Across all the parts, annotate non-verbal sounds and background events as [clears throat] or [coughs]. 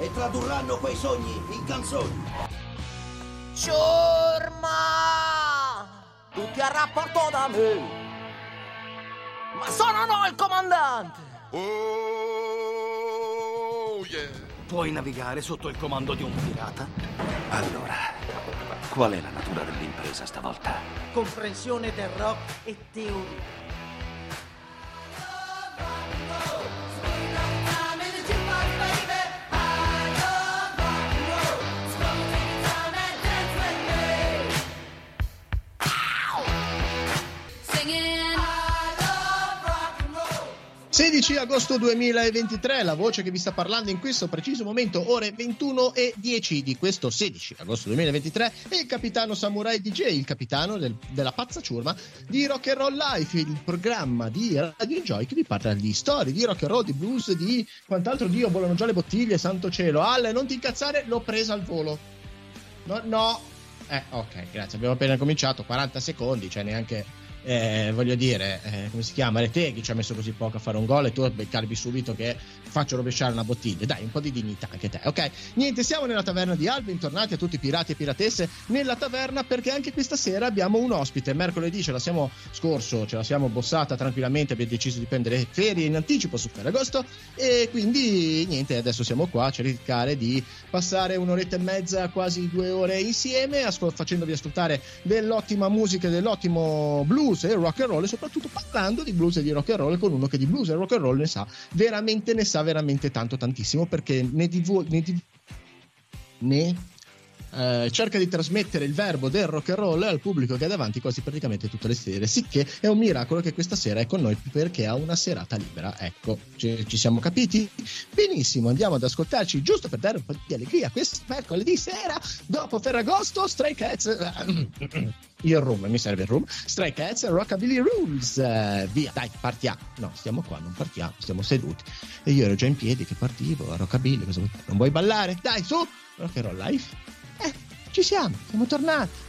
e tradurranno quei sogni in canzoni. Ciurma! Tutti a rapporto da me! Ma sono no il comandante! Oh, yeah. Puoi navigare sotto il comando di un pirata? Allora, qual è la natura dell'impresa stavolta? Comprensione del rock e teoria. 16 agosto 2023, la voce che vi sta parlando in questo preciso momento, ore 21 e 10 di questo 16 agosto 2023, è il capitano Samurai DJ, il capitano del- della pazza ciurma di Rock and Roll Life, il programma di Radio Joy che vi parla di storie, di rock and roll, di blues, di quant'altro Dio, volano già le bottiglie, santo cielo. Alle, non ti incazzare, l'ho presa al volo. No, no. Eh, ok, grazie, abbiamo appena cominciato, 40 secondi, cioè neanche eh, voglio dire, eh, come si chiama? Reteghi ci ha messo così poco a fare un gol e tu beccarvi subito che faccio rovesciare una bottiglia. Dai, un po' di dignità anche te, ok? Niente, siamo nella taverna di Albi, bentornati a tutti i pirati e piratesse nella taverna perché anche questa sera abbiamo un ospite. Mercoledì ce la siamo scorso, ce la siamo bossata tranquillamente, abbiamo deciso di prendere ferie in anticipo su Ferragosto e quindi niente, adesso siamo qua a cercare di passare un'oretta e mezza, quasi due ore insieme, ascol- facendovi ascoltare dell'ottima musica, dell'ottimo blues e rock and roll e soprattutto parlando di blues e di rock and roll con uno che di blues e rock and roll ne sa veramente, ne sa veramente tanto tantissimo perché ne, divu- ne, div- ne eh, cerca di trasmettere il verbo del rock and roll al pubblico che è davanti quasi praticamente tutte le sere. Sicché è un miracolo che questa sera è con noi perché ha una serata libera. Ecco, ci, ci siamo capiti? Benissimo, andiamo ad ascoltarci giusto per dare un po' di allegria questo mercoledì sera dopo Ferragosto, Stray Cats. [coughs] Il room, mi serve il room. Stray Cats, Rockabilly Rules. Via, dai, partiamo. No, stiamo qua, non partiamo, stiamo seduti. E io ero già in piedi che partivo a Rockabilly. Non vuoi ballare? Dai, su! Rock and Roll Life. Ci siamo, siamo tornati.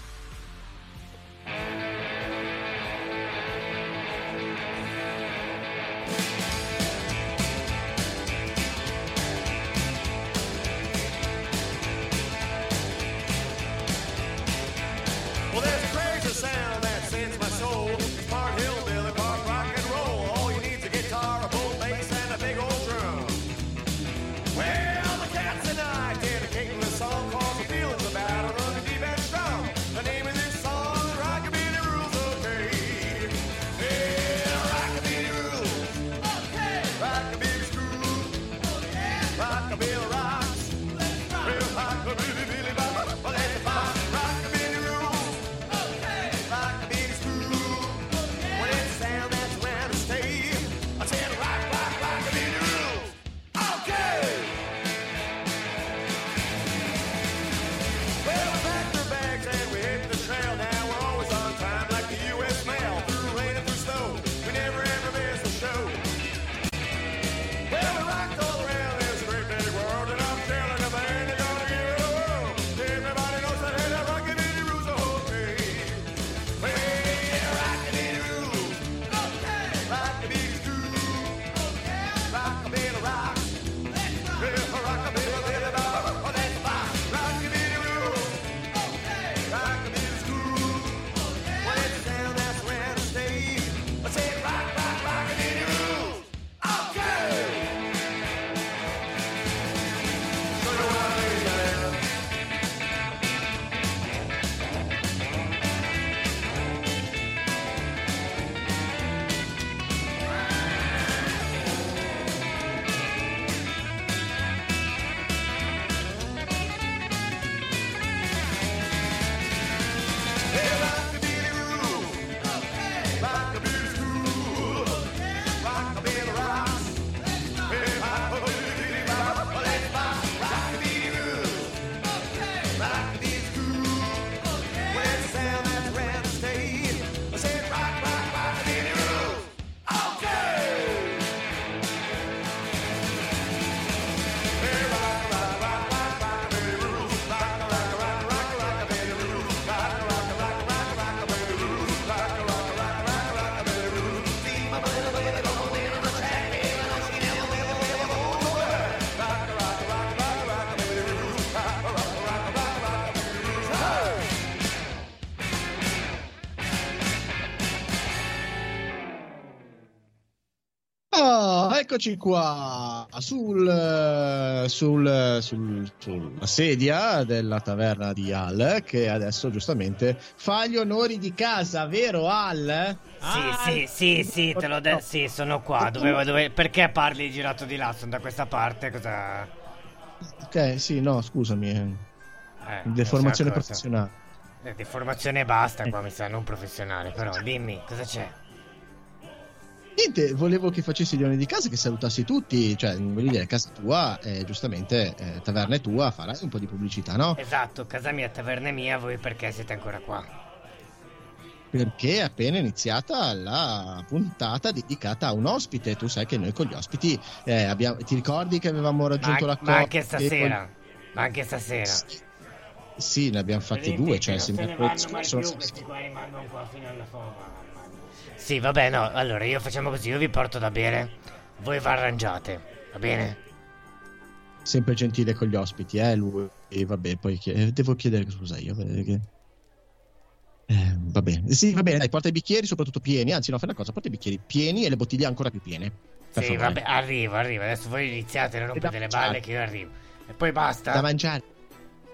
Eccoci qua sul, sul, sul- sulla sedia della taverna di Al che adesso giustamente fa gli onori di casa, vero Al? Sì, sì, sì, sì, te l'ho detto. Sì, sono qua. Dovevo, dove... Perché parli girato di là? Sono da questa parte. Cosa. Ok, sì, no, scusami. eh. Eh, Deformazione cosa- professionale. Eh, deformazione basta qua, mi sa, non professionale. Però dimmi, cosa c'è? Niente, volevo che facessi gli onori di casa, che salutassi tutti, cioè, voglio dire, casa tua, eh, giustamente, eh, taverna è tua, farai un po' di pubblicità, no? Esatto, casa mia, taverna è mia, voi perché siete ancora qua? Perché è appena iniziata la puntata dedicata a un ospite. Tu sai che noi con gli ospiti eh, abbiamo, ti ricordi che avevamo Ma, raggiunto ma l'accordo? anche che stasera. Ma anche stasera. Sì, sì, ne abbiamo fatti due, cioè se mercoledì scorso- qua rimangono qua fino alla fama. Sì, vabbè, no, allora io facciamo così, io vi porto da bere, voi vi arrangiate, va bene? sempre gentile con gli ospiti, eh, lui. E vabbè, poi chie- eh, devo chiedere scusa io. perché- Eh, va bene, sì, va bene, dai, porta i bicchieri soprattutto pieni, anzi no, fai una cosa, porta i bicchieri pieni e le bottiglie ancora più piene. Per Sì, favore. vabbè, arrivo, arrivo, adesso voi iniziate a rompere le balle che io arrivo. E poi basta? Da mangiare.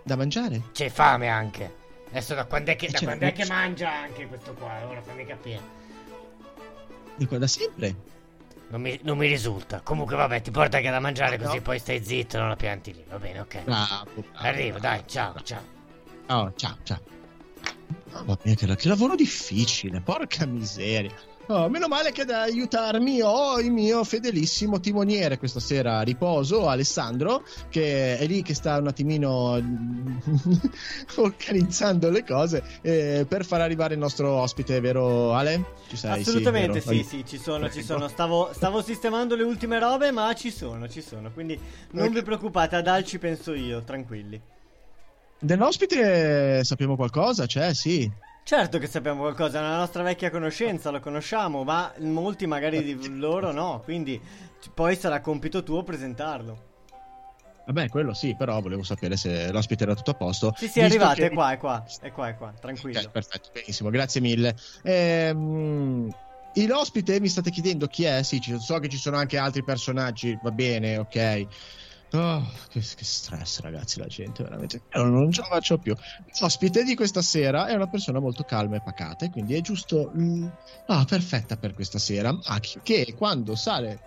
Da mangiare? C'è fame anche. Adesso da quando è che, Eh, da quando è che mangia anche questo qua? Ora fammi capire. Di qua da sempre? Non mi, non mi risulta. Comunque vabbè, ti porta anche da mangiare No. così poi stai zitto, non la pianti lì. Va bene, ok. Bravo. bravo, Arrivo, bravo. dai, ciao, ciao. Oh, ciao, ciao. Mamma mia, che, che lavoro difficile, porca miseria. Oh, meno male che ad aiutarmi ho il mio fedelissimo timoniere questa sera a riposo, Alessandro, che è lì che sta un attimino [laughs] organizzando le cose eh, per far arrivare il nostro ospite, vero Ale? Ci sei? Assolutamente sì, sì, sì, ci sono, ci sono. Stavo, stavo sistemando le ultime robe, ma ci sono, ci sono. Quindi non vi preoccupate, ad Al ci penso io, tranquilli. Dell'ospite sappiamo qualcosa? C'è, sì. Certo che sappiamo qualcosa, è una nostra vecchia conoscenza, lo conosciamo, ma molti magari di loro no, quindi poi sarà compito tuo presentarlo. Vabbè, quello sì, però volevo sapere se l'ospite era tutto a posto. Sì, sì, è arrivato, che- è qua, è qua, è qua, è qua, tranquillo. Ok, perfetto, benissimo, grazie mille. Ehm, il ospite mi state chiedendo chi è? Sì, so che ci sono anche altri personaggi, va bene, ok. Oh, che, che stress, ragazzi, la gente veramente. Non ce la faccio più. L'ospite di questa sera è una persona molto calma e pacata, e quindi è giusto. mm, ah, perfetta per questa sera. Ma che, quando sale.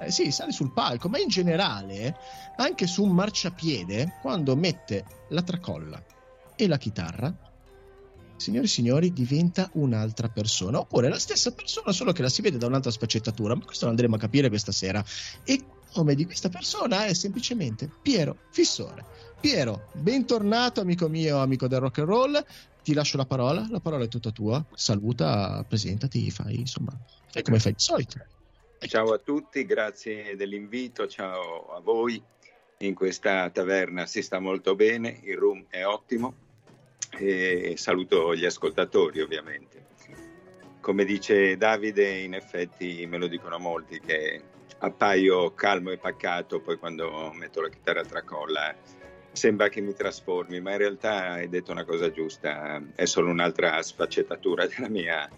eh, sì, sale sul palco, ma in generale, anche su un marciapiede, quando mette la tracolla e la chitarra, signori e signori, diventa un'altra persona. Oppure la stessa persona, solo che la si vede da un'altra sfaccettatura. Ma questo lo andremo a capire questa sera. E nome di questa persona è semplicemente Piero Fissore. Piero, bentornato, amico mio, amico del rock and roll. Ti lascio la parola, la parola è tutta tua. Saluta, presentati, fai insomma, fai come fai di solito. Ciao a tutti, grazie dell'invito, ciao a voi. In questa taverna si sta molto bene, il room è ottimo e saluto gli ascoltatori ovviamente. Come dice Davide, in effetti me lo dicono molti che appaio calmo e pacato, poi quando metto la chitarra a tracolla sembra che mi trasformi, ma in realtà hai detto una cosa giusta, è solo un'altra sfaccettatura della mia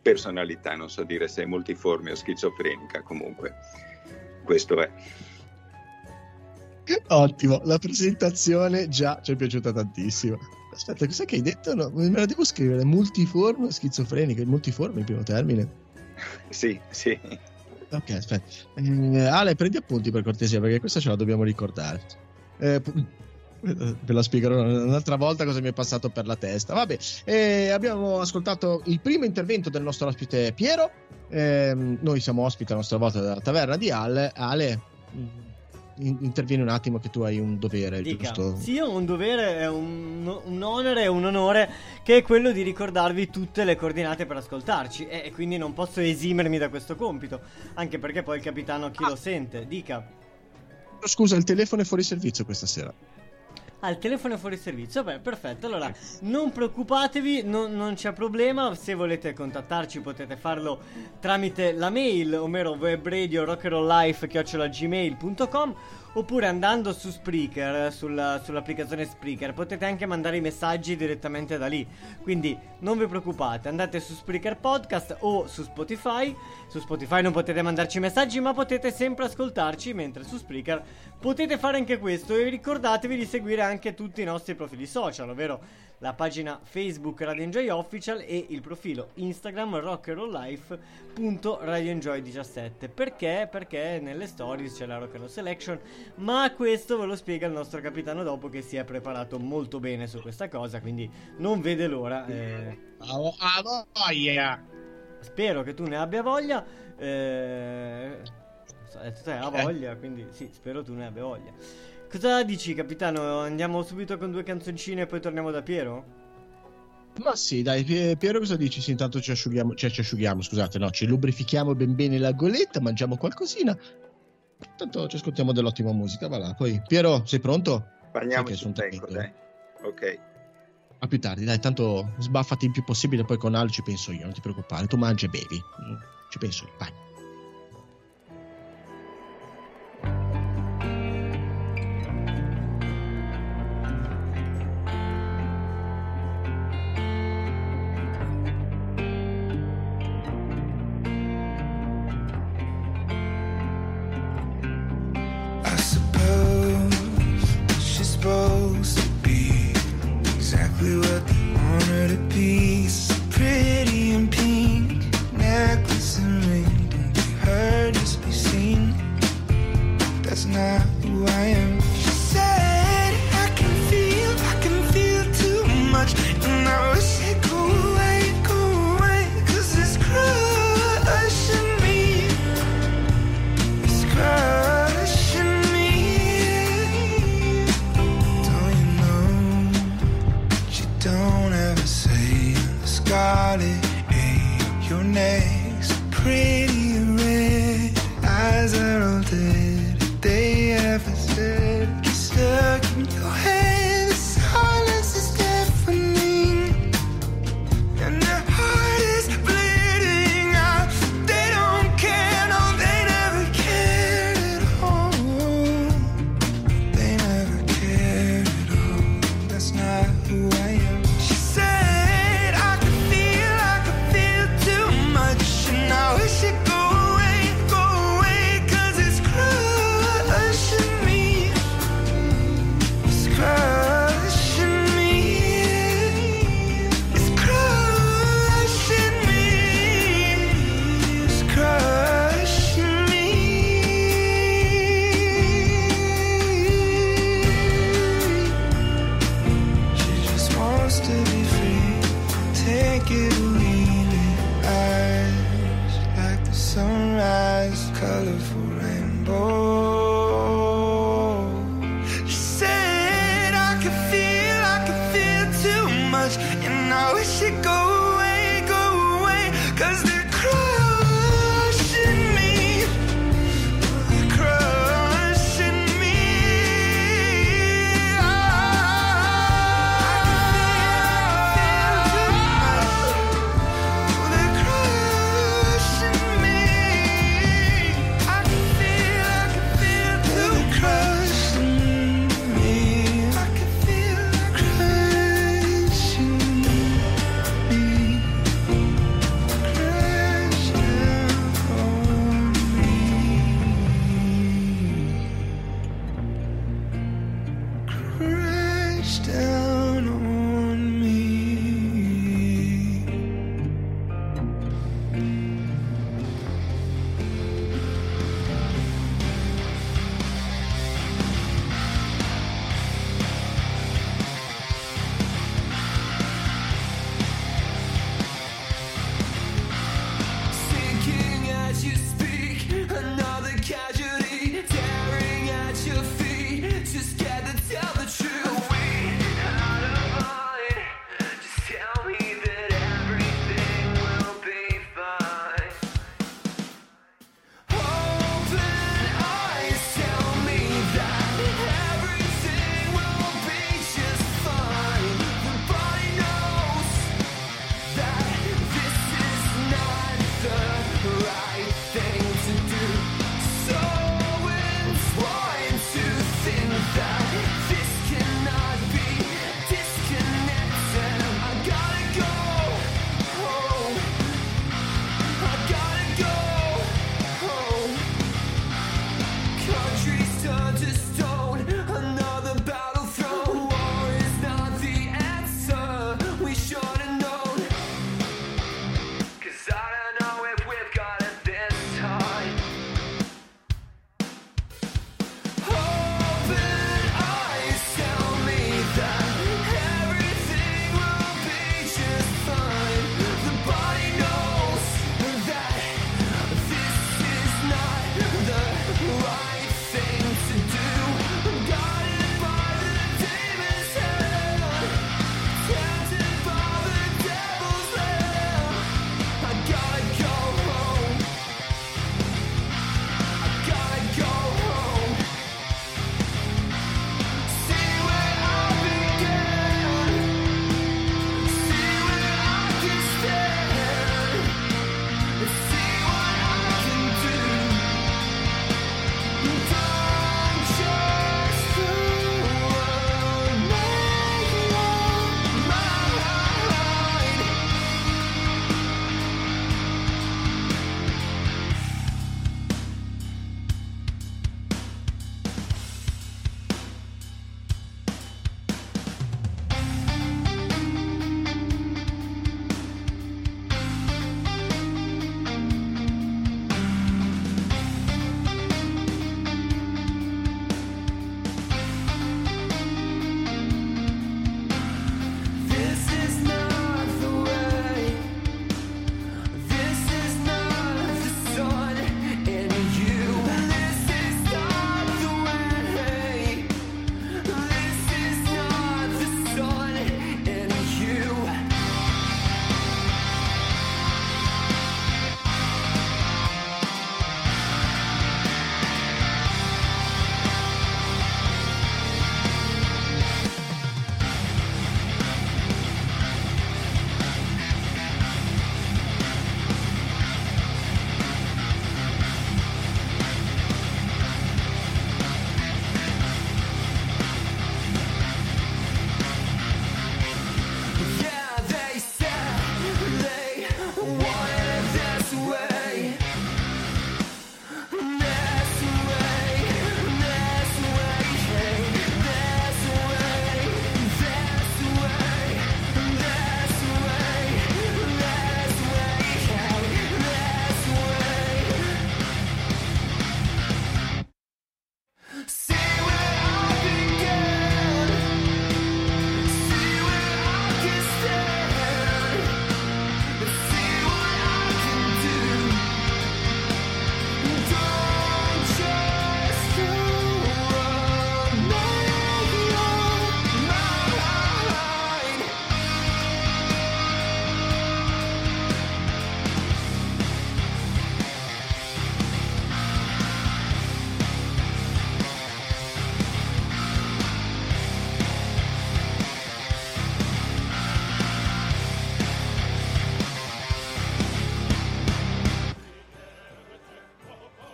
personalità, non so dire se è multiforme o schizofrenica, comunque questo è. Ottimo, la presentazione già ci è piaciuta tantissimo. Aspetta, cos'è che hai detto? No, me la devo scrivere. Multiforme o schizofrenica? Il multiforme il primo termine. Sì, sì. Ok, aspetta. Eh, Ale, prendi appunti per cortesia, perché questa ce la dobbiamo ricordare. Eh, ve [laughs] la spiegherò un'altra volta cosa mi è passato per la testa. Vabbè, eh, abbiamo ascoltato il primo intervento del nostro ospite Piero. Ehm, noi siamo ospiti a nostra volta della taverna di Ale. Ale, intervieni un attimo che tu hai un dovere, Dica, giusto? sì, ho un dovere, è un, un onere e un onore che è quello di ricordarvi tutte le coordinate per ascoltarci e, e quindi non posso esimermi da questo compito, anche perché poi il capitano chi lo sente, dica. Scusa, il telefono è fuori servizio questa sera. Il telefono fuori servizio. Vabbè, perfetto. Allora, non preoccupatevi, non, non c'è problema. Se volete contattarci potete farlo tramite la mail, ovvero webradio rockandrolllife.gmail.com Oppure andando su Spreaker, sulla- sull'applicazione Spreaker, potete anche mandare i messaggi direttamente da lì. Quindi non vi preoccupate, andate su Spreaker Podcast o su Spotify. Su Spotify non potete mandarci messaggi, ma potete sempre ascoltarci, mentre su Spreaker potete fare anche questo. E ricordatevi di seguire anche tutti i nostri profili social, ovvero la pagina Facebook Radio Enjoy Official e il profilo Instagram rockandrolllife.radioenjoy17 perché? Perché nelle stories c'è la Rock and Roll Selection ma questo ve lo spiega il nostro capitano dopo che si è preparato molto bene su questa cosa quindi non vede l'ora eh, spero che tu ne abbia voglia eh, hai detto te, ha voglia quindi sì spero tu ne abbia voglia cosa dici capitano andiamo subito con due canzoncine e poi torniamo da Piero? Ma sì, dai, Pie- Piero, cosa dici? Sì, intanto ci asciughiamo, cioè ci asciughiamo, scusate, no, ci lubrifichiamo ben bene la goletta, mangiamo qualcosina. Intanto ci ascoltiamo dell'ottima musica, va là. Poi, Piero, sei pronto? Parliamoci Sì, un tempo, tempo. dai. Ok. A più tardi, dai, tanto sbaffati il più possibile, poi con Al ci penso io, non ti preoccupare, tu mangi e bevi. Mm, Ci penso io, vai.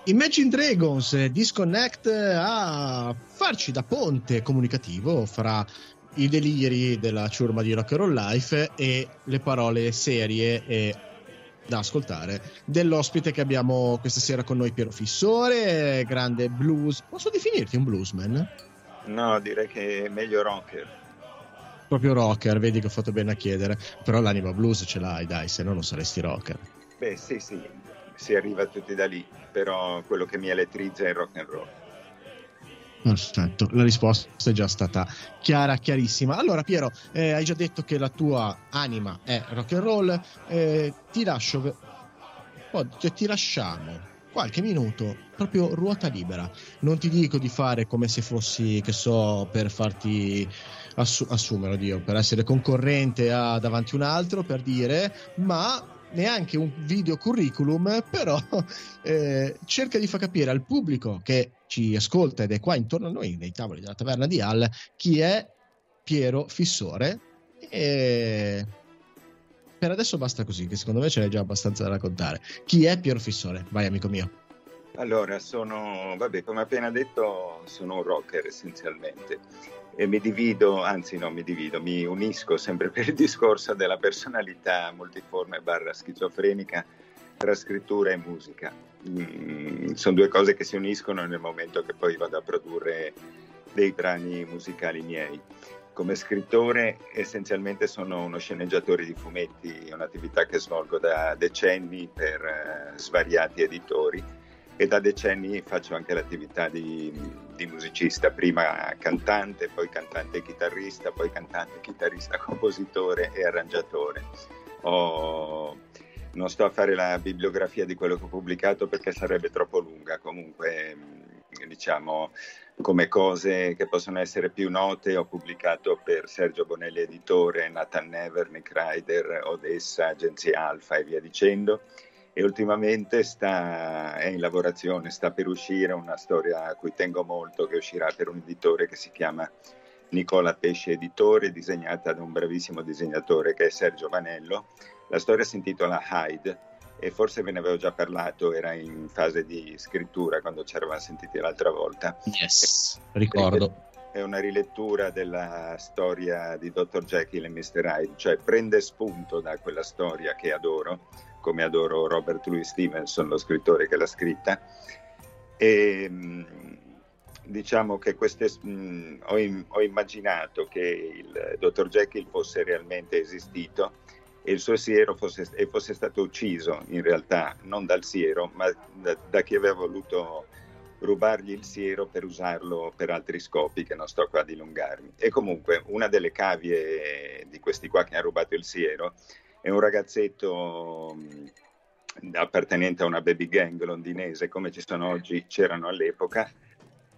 Imagine Dragons eh, Disconnect a farci da ponte comunicativo fra i deliri della ciurma di Rock and Roll Life e le parole serie e da ascoltare dell'ospite che abbiamo questa sera con noi Piero Fissore, grande blues. Posso definirti un bluesman? No, direi che è meglio rocker. Proprio rocker, vedi che ho fatto bene a chiedere. Però l'anima blues ce l'hai, dai, se no non saresti rocker. Beh, sì, sì, si arriva tutti da lì, però quello che mi elettrizza è il rock and roll. Perfetto, la risposta è già stata chiara, chiarissima. Allora, Piero, eh, hai già detto che la tua anima è rock and roll. eh, ti lascio, oh, cioè, ti lasciamo qualche minuto, proprio ruota libera. Non ti dico di fare come se fossi, che so, per farti assu- assumere, oddio, per essere concorrente a davanti un altro, per dire, ma neanche un video curriculum, però eh, cerca di far capire al pubblico che ci ascolta ed è qua intorno a noi nei tavoli della taverna di Hall chi è Piero Fissore. E per adesso basta così che secondo me ce n'è già abbastanza da raccontare. Chi è Piero Fissore? vai amico mio. Allora, sono, vabbè, come appena detto, sono un rocker essenzialmente e mi divido, anzi no, mi divido, mi unisco sempre per il discorso della personalità multiforme barra schizofrenica tra scrittura e musica. Mm, sono due cose che si uniscono nel momento che poi vado a produrre dei brani musicali miei. Come scrittore essenzialmente sono uno sceneggiatore di fumetti, un'attività che svolgo da decenni per eh, svariati editori e da decenni faccio anche l'attività di, di musicista, prima cantante, poi cantante chitarrista, poi cantante, chitarrista, [laughs] compositore e arrangiatore. Ho- non sto a fare la bibliografia di quello che ho pubblicato perché sarebbe troppo lunga, comunque mh, diciamo come cose che possono essere più note ho pubblicato per Sergio Bonelli editore, Nathan Never, Nick Ryder, Odessa, Agenzia Alfa e via dicendo e ultimamente sta, è in lavorazione, sta per uscire una storia a cui tengo molto che uscirà per un editore che si chiama Nicola Pesce Editore, disegnata da un bravissimo disegnatore che è Sergio Vanello. La storia si intitola Hyde e forse ve ne avevo già parlato, era in fase di scrittura quando ci eravamo sentiti l'altra volta. yes ricordo È una rilettura della storia di Dr. Jekyll e Mr. Hyde, cioè prende spunto da quella storia che adoro, come adoro Robert Louis Stevenson, lo scrittore che l'ha scritta. E mh, diciamo che queste, mh, ho, im- ho immaginato che il Dr. Jekyll fosse realmente esistito e il suo siero fosse, e fosse stato ucciso in realtà non dal siero, ma da, da chi aveva voluto rubargli il siero per usarlo per altri scopi che non sto qua a dilungarmi. E comunque una delle cavie di questi qua che ha rubato il siero è un ragazzetto mh, appartenente a una baby gang londinese come ci sono oggi, c'erano all'epoca,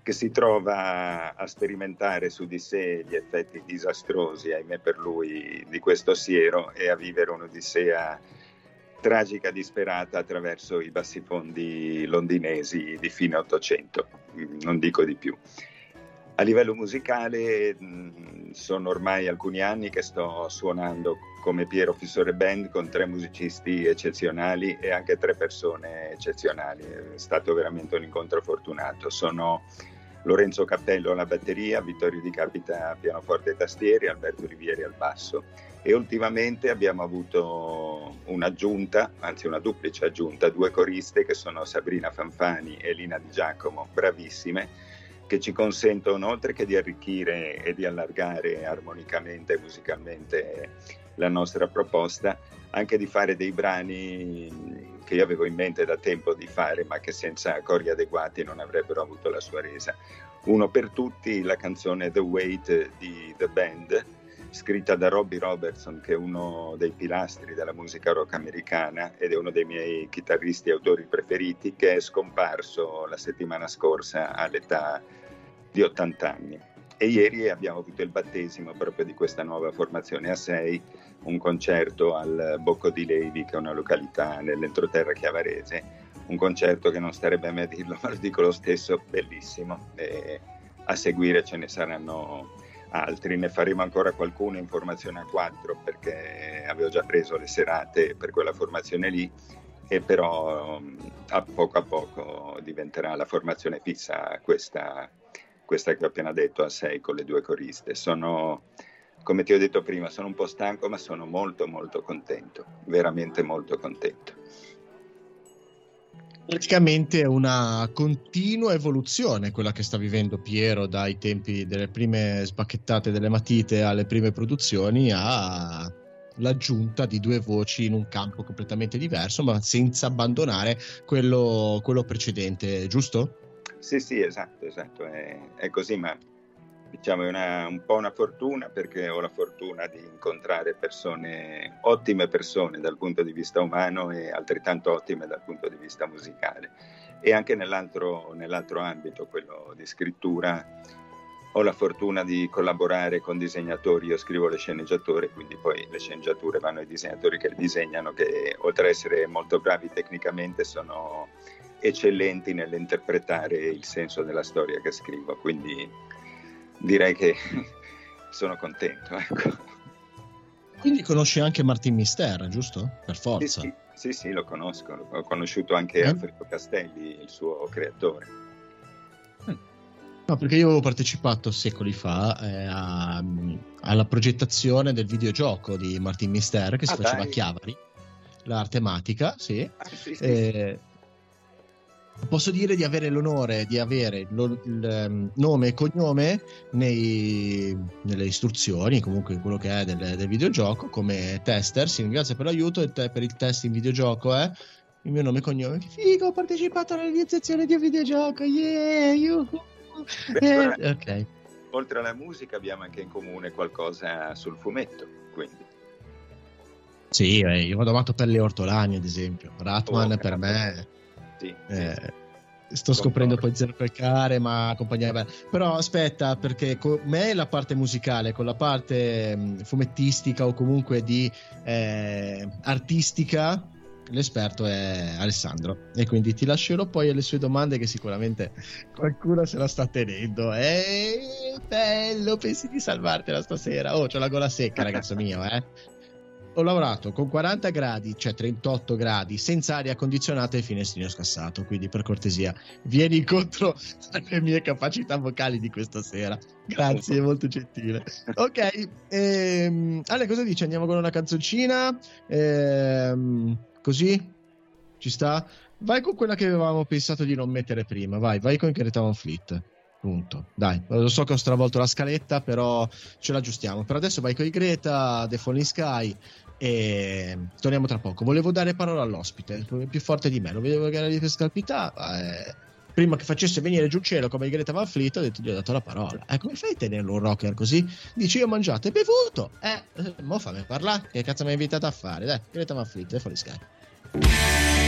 che si trova a sperimentare su di sé gli effetti disastrosi, ahimè per lui, di questo siero e a vivere un'odissea tragica, disperata attraverso i bassifondi londinesi di fine Ottocento, non dico di più. A livello musicale mh, sono ormai alcuni anni che sto suonando come Piero Fissore Band con tre musicisti eccezionali e anche tre persone eccezionali. È stato veramente un incontro fortunato. Sono Lorenzo Cappello alla batteria, Vittorio Di Capita pianoforte e tastieri, Alberto Rivieri al basso e ultimamente abbiamo avuto un'aggiunta, anzi una duplice aggiunta, due coriste che sono Sabrina Fanfani e Lina Di Giacomo, bravissime, che ci consentono oltre che di arricchire e di allargare armonicamente e musicalmente la nostra proposta, anche di fare dei brani che io avevo in mente da tempo di fare, ma che senza cori adeguati non avrebbero avuto la sua resa. Uno per tutti, la canzone The Weight di The Band, scritta da Robbie Robertson, che è uno dei pilastri della musica rock americana ed è uno dei miei chitarristi e autori preferiti, che è scomparso la settimana scorsa all'età di 80 anni. E ieri abbiamo avuto il battesimo proprio di questa nuova formazione a 6, un concerto al Bocco di Levi, che è una località nell'entroterra chiavarese, un concerto che non starebbe a me a dirlo, [laughs] ma lo dico lo stesso, bellissimo. E a seguire ce ne saranno altri, ne faremo ancora qualcuno in formazione a 4 perché avevo già preso le serate per quella formazione lì e però um, a poco a poco diventerà la formazione fissa questa, questa che ho appena detto a 6 con le due coriste. Sono, come ti ho detto prima, sono un po' stanco ma sono molto molto contento, veramente molto contento. Praticamente è una continua evoluzione quella che sta vivendo Piero dai tempi delle prime sbacchettate delle matite alle prime produzioni all'aggiunta di due voci in un campo completamente diverso, ma senza abbandonare quello, quello precedente, giusto? Sì, sì, esatto, esatto, è, è così, ma diciamo è una, un po' una fortuna perché ho la fortuna di incontrare persone, ottime persone dal punto di vista umano e altrettanto ottime dal punto di vista musicale. E anche nell'altro, nell'altro ambito, quello di scrittura, ho la fortuna di collaborare con disegnatori, io scrivo le sceneggiature, quindi poi le sceneggiature vanno ai disegnatori che le disegnano, che oltre ad essere molto bravi tecnicamente sono eccellenti nell'interpretare il senso della storia che scrivo, quindi direi che [laughs] sono contento. Ecco. Quindi conosci anche Martin Mister, giusto? Per forza. Sì, sì, sì, sì, lo conosco. Ho conosciuto anche Eh? Alfredo Castelli, il suo creatore. No, perché io avevo partecipato secoli fa eh, a- alla progettazione del videogioco di Martin Mister che si Ah, faceva dai. a Chiavari, la tematica, sì. Ah, sì, sì, Eh, Posso dire di avere l'onore di avere lo- il ehm, nome e cognome nei- nelle istruzioni, comunque quello che è del, del videogioco, come tester. Sì, grazie per l'aiuto il te- per il test in videogioco. Eh. Il mio nome e cognome. Che figo, ho partecipato all'iniziazione di un videogioco. Yeah, yuhu. Eh, ok. Oltre alla musica abbiamo anche in comune qualcosa sul fumetto, quindi. Sì, eh, io vado amato per le ortolani, ad esempio. Ratman Oh, per me. Sì, eh, sto scoprendo poi Zero Calcare, ma compagnia bella. Però aspetta, perché con me la parte musicale, con la parte mh, fumettistica o comunque di eh, artistica, l'esperto è Alessandro. E quindi ti lascerò poi alle sue domande che sicuramente qualcuno se la sta tenendo. Eh, bello, pensi di salvartela stasera? Oh, c'ho la gola secca, ragazzo mio, eh. Ho lavorato con 40 gradi, cioè 38 gradi, senza aria condizionata e finestrino scassato. Quindi, per cortesia, vieni incontro [laughs] alle mie capacità vocali di questa sera. Grazie, è molto gentile. Ok, ehm, Ale, cosa dici? Andiamo con una canzoncina? Ehm, così? Ci sta? Vai con quella che avevamo pensato di non mettere prima. Vai, vai con Greta Van Fleet. Punto. Dai, lo so che ho stravolto la scaletta, però ce l'aggiustiamo. Per adesso vai con i Greta, The Falling Sky e torniamo tra poco. Volevo dare parola all'ospite, più forte di me, lo vedevo che era di scalpità. eh, prima che facesse venire giù il cielo come i Greta Van Fleet, ho detto gli ho dato la parola. Eh, come fai a tenerlo un rocker così? Dici io ho mangiato e bevuto. Eh, eh, mo fammi parlare. Che cazzo mi hai invitato a fare? Dai, Greta Van Fleet, The Falling Sky.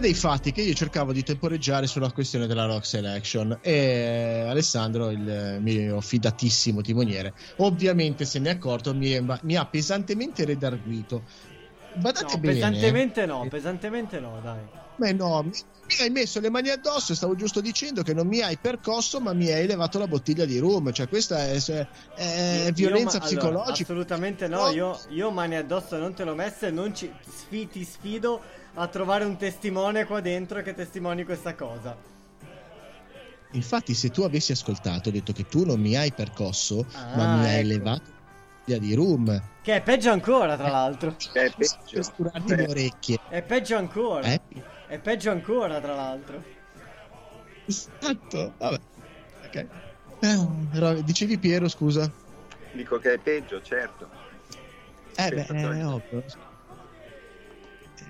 Dei fatti che io cercavo di temporeggiare sulla questione della rock selection e Alessandro, il mio fidatissimo timoniere, ovviamente se ne è accorto, mi, è- mi ha pesantemente redarguito. Badate No, bene. pesantemente no, pesantemente no, dai. Beh, no, mi, mi hai messo le mani addosso stavo giusto dicendo che non mi hai percosso, ma mi hai elevato la bottiglia di rum. Cioè, questa è, è Io- violenza io ma- allora, psicologica. assolutamente no, io, io mani addosso non te l'ho messa e non ci sfi- ti sfido a trovare un testimone qua dentro che testimoni questa cosa. Infatti, se tu avessi ascoltato, ho detto che tu non mi hai percosso, Ah, ma mi hai ecco. elevato la bottiglia di rum. Che è peggio ancora, tra l'altro. È Per sturarmi le orecchie. È peggio ancora. Eh? È peggio ancora, tra l'altro. Esatto. Vabbè. Ok. Eh, dicevi Piero, scusa. Dico che è peggio, certo. Eh beh, è ovvio.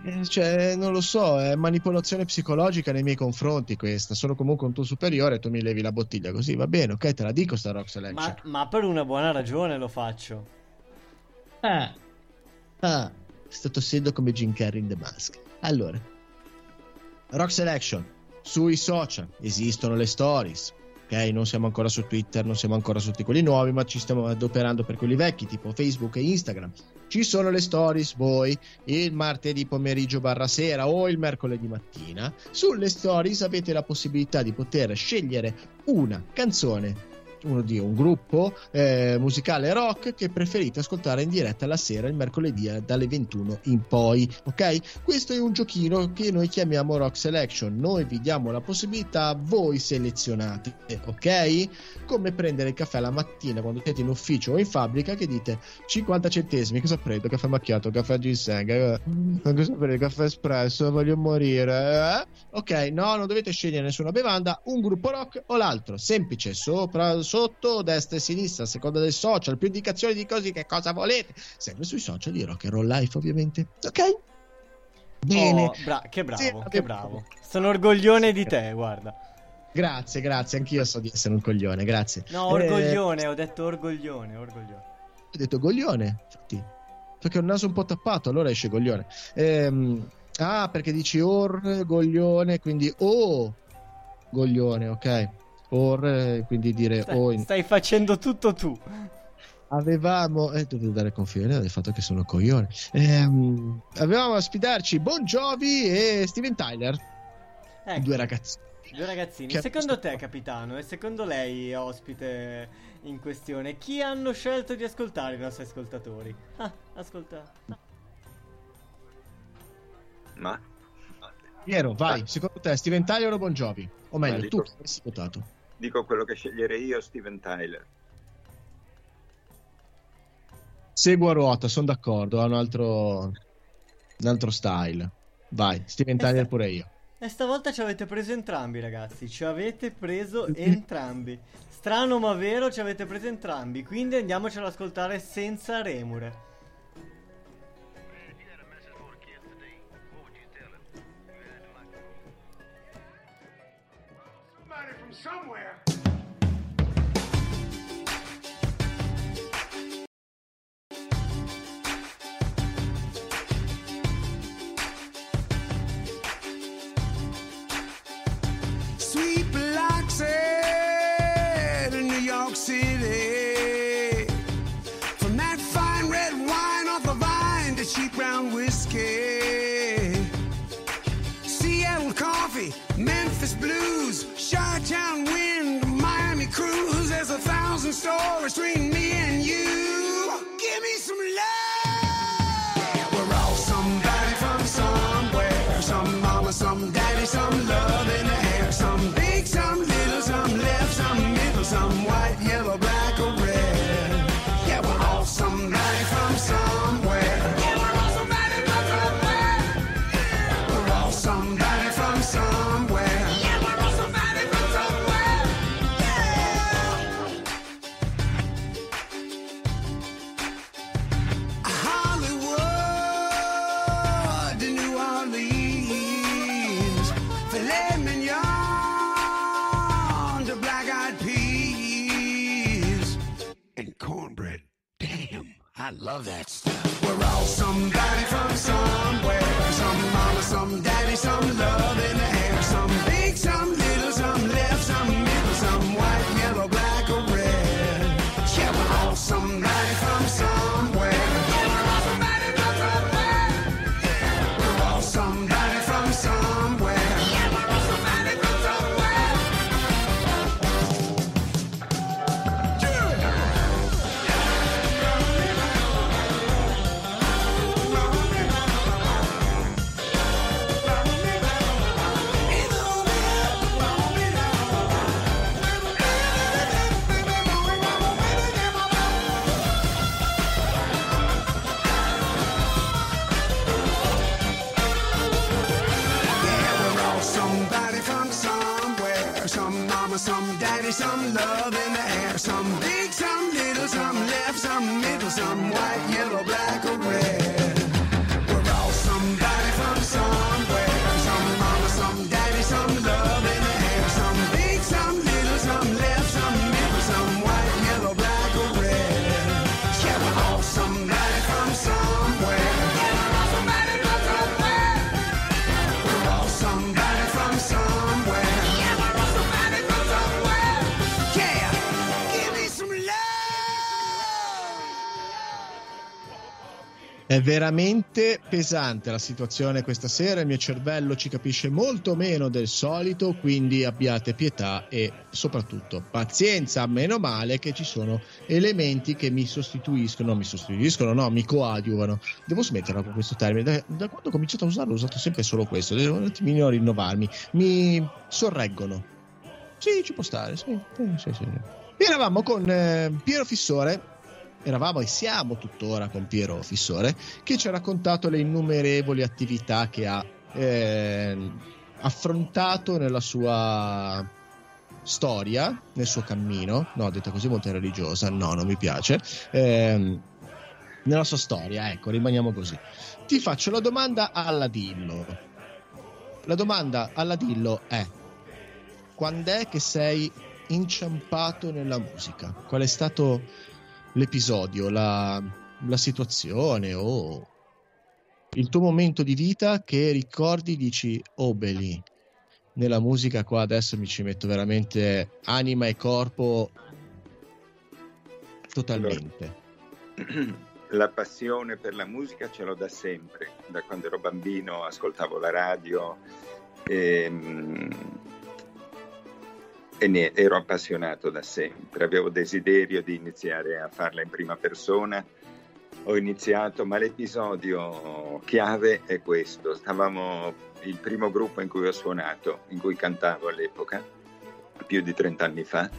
Eh, Cioè, non lo so, è manipolazione psicologica nei miei confronti questa. Sono comunque un tuo superiore e tu mi levi la bottiglia così, va bene, ok, te la dico sta rock selection. Ma, ma per una buona ragione lo faccio. Ah, ah, sto tossendo come Jim Carrey in The Mask. Allora, Rock Selection, sui social esistono le stories. Ok, non siamo ancora su Twitter, non siamo ancora su tutti quelli nuovi, ma ci stiamo adoperando per quelli vecchi, tipo Facebook e Instagram. Ci sono le stories, voi, il martedì pomeriggio barra sera o il mercoledì mattina. Sulle stories avete la possibilità di poter scegliere una canzone uno di un gruppo eh, musicale rock che preferite ascoltare in diretta la sera il mercoledì eh, dalle 21 in poi ok? Questo è un giochino che noi chiamiamo rock selection. Noi vi diamo la possibilità voi selezionate ok? Come prendere il caffè la mattina quando siete in ufficio o in fabbrica che dite 50 centesimi cosa prendo caffè macchiato caffè ginseng eh, cosa prendo caffè espresso voglio morire eh? ok no non dovete scegliere nessuna bevanda un gruppo rock o l'altro semplice sopra sotto destra e sinistra a seconda del social più indicazioni di così che cosa volete. Sempre sui social di rock and roll life ovviamente. Ok? Bene. Oh, bra- che bravo, Sì, che bravo. Sono orgoglione di te, guarda. grazie grazie anch'io so di essere un coglione grazie. No, Eh, orgoglione, ho detto orgoglione, orgoglione. ho detto goglione infatti. Perché ho il naso un po' tappato allora esce goglione. Ehm, ah perché dici or goglione quindi o goglione ok or quindi dire o Stai, in- stai facendo tutto tu. avevamo eh, devo dare confidenza del fatto che sono coglione Ehm, avevamo a sfidarci Bon Jovi e Steven Tyler Ecco, due ragazzi due ragazzini. Che- Secondo te, capitano, e secondo lei, ospite in questione, chi hanno scelto di ascoltare i nostri ascoltatori? Ah, ascolta. Ma Piero vai secondo te Steven Tyler o Bon Jovi o meglio tu che avresti votato dico quello che sceglierei io, Steven Tyler. Seguo a ruota, sono d'accordo, ha un altro, un altro style. Vai, Steven Tyler pure io. E stavolta ci avete preso entrambi, ragazzi. Ci avete preso entrambi. Strano ma vero, ci avete preso entrambi. Quindi andiamoci ad ascoltare senza remore. Somewhere. store a swinging. Love that stuff. We're all somebody È veramente pesante la situazione questa sera, il mio cervello ci capisce molto meno del solito, quindi abbiate pietà e soprattutto pazienza, meno male che ci sono elementi che mi sostituiscono, mi sostituiscono, no, mi coadiuvano. Devo smetterla con questo termine, da, da quando ho cominciato a usarlo ho usato sempre solo questo, devo un attimino rinnovarmi, mi sorreggono. Sì, ci può stare, sì, sì, sì, sì. Eravamo con eh, Piero Fissore, eravamo e siamo tuttora con Piero Fissore, che ci ha raccontato le innumerevoli attività che ha eh, affrontato nella sua storia, nel suo cammino. No, detta così molto religiosa, no, non mi piace. Ehm, nella sua storia, ecco, rimaniamo così. Ti faccio la domanda alla Dillo. La domanda alla Dillo è: quando è che sei inciampato nella musica? Qual è stato l'episodio, la, la situazione o il tuo momento di vita che ricordi dici oh belì nella musica qua adesso mi ci metto veramente anima e corpo totalmente [clears throat] La passione per la musica ce l'ho da sempre, da quando ero bambino ascoltavo la radio e, mm, e ne- ero appassionato da sempre, avevo desiderio di iniziare a farla in prima persona. Ho iniziato, ma l'episodio chiave è questo. Stavamo il primo gruppo in cui ho suonato, in cui cantavo all'epoca, più di 30 anni fa,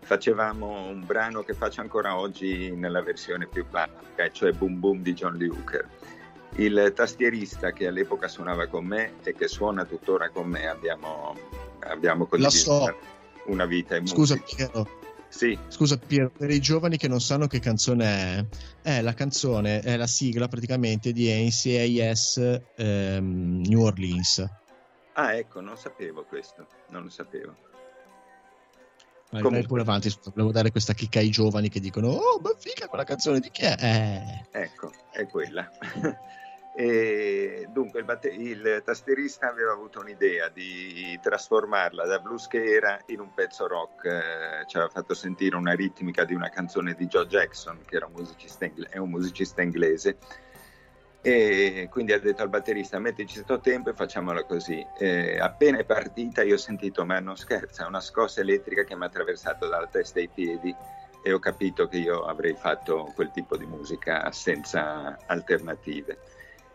facevamo un brano che faccio ancora oggi nella versione più classica, cioè Boom Boom di John Lee Hooker. Il tastierista che all'epoca suonava con me e che suona tuttora con me, abbiamo, abbiamo condiviso so. Una, vita in scusa musica. Piero Sì, scusa Piero per i giovani che non sanno che canzone è è la canzone è la sigla praticamente di NCIS ehm, New Orleans ah ecco, non sapevo questo, non lo sapevo. Vai, Comunque. vai pure avanti, volevo dare questa chicca ai giovani che dicono Oh, ma figa quella canzone di chi è? Eh, Ecco, è quella. [laughs] E dunque il, batte- il tastierista aveva avuto un'idea di trasformarla da blues che era in un pezzo rock, eh, ci aveva fatto sentire una ritmica di una canzone di Joe Jackson, che un ingle- è un musicista inglese, e quindi ha detto al batterista mettici sto tempo e facciamola così. E appena è partita io ho sentito, ma non scherza, una scossa elettrica che mi ha attraversato dalla testa ai piedi e ho capito che io avrei fatto quel tipo di musica senza alternative.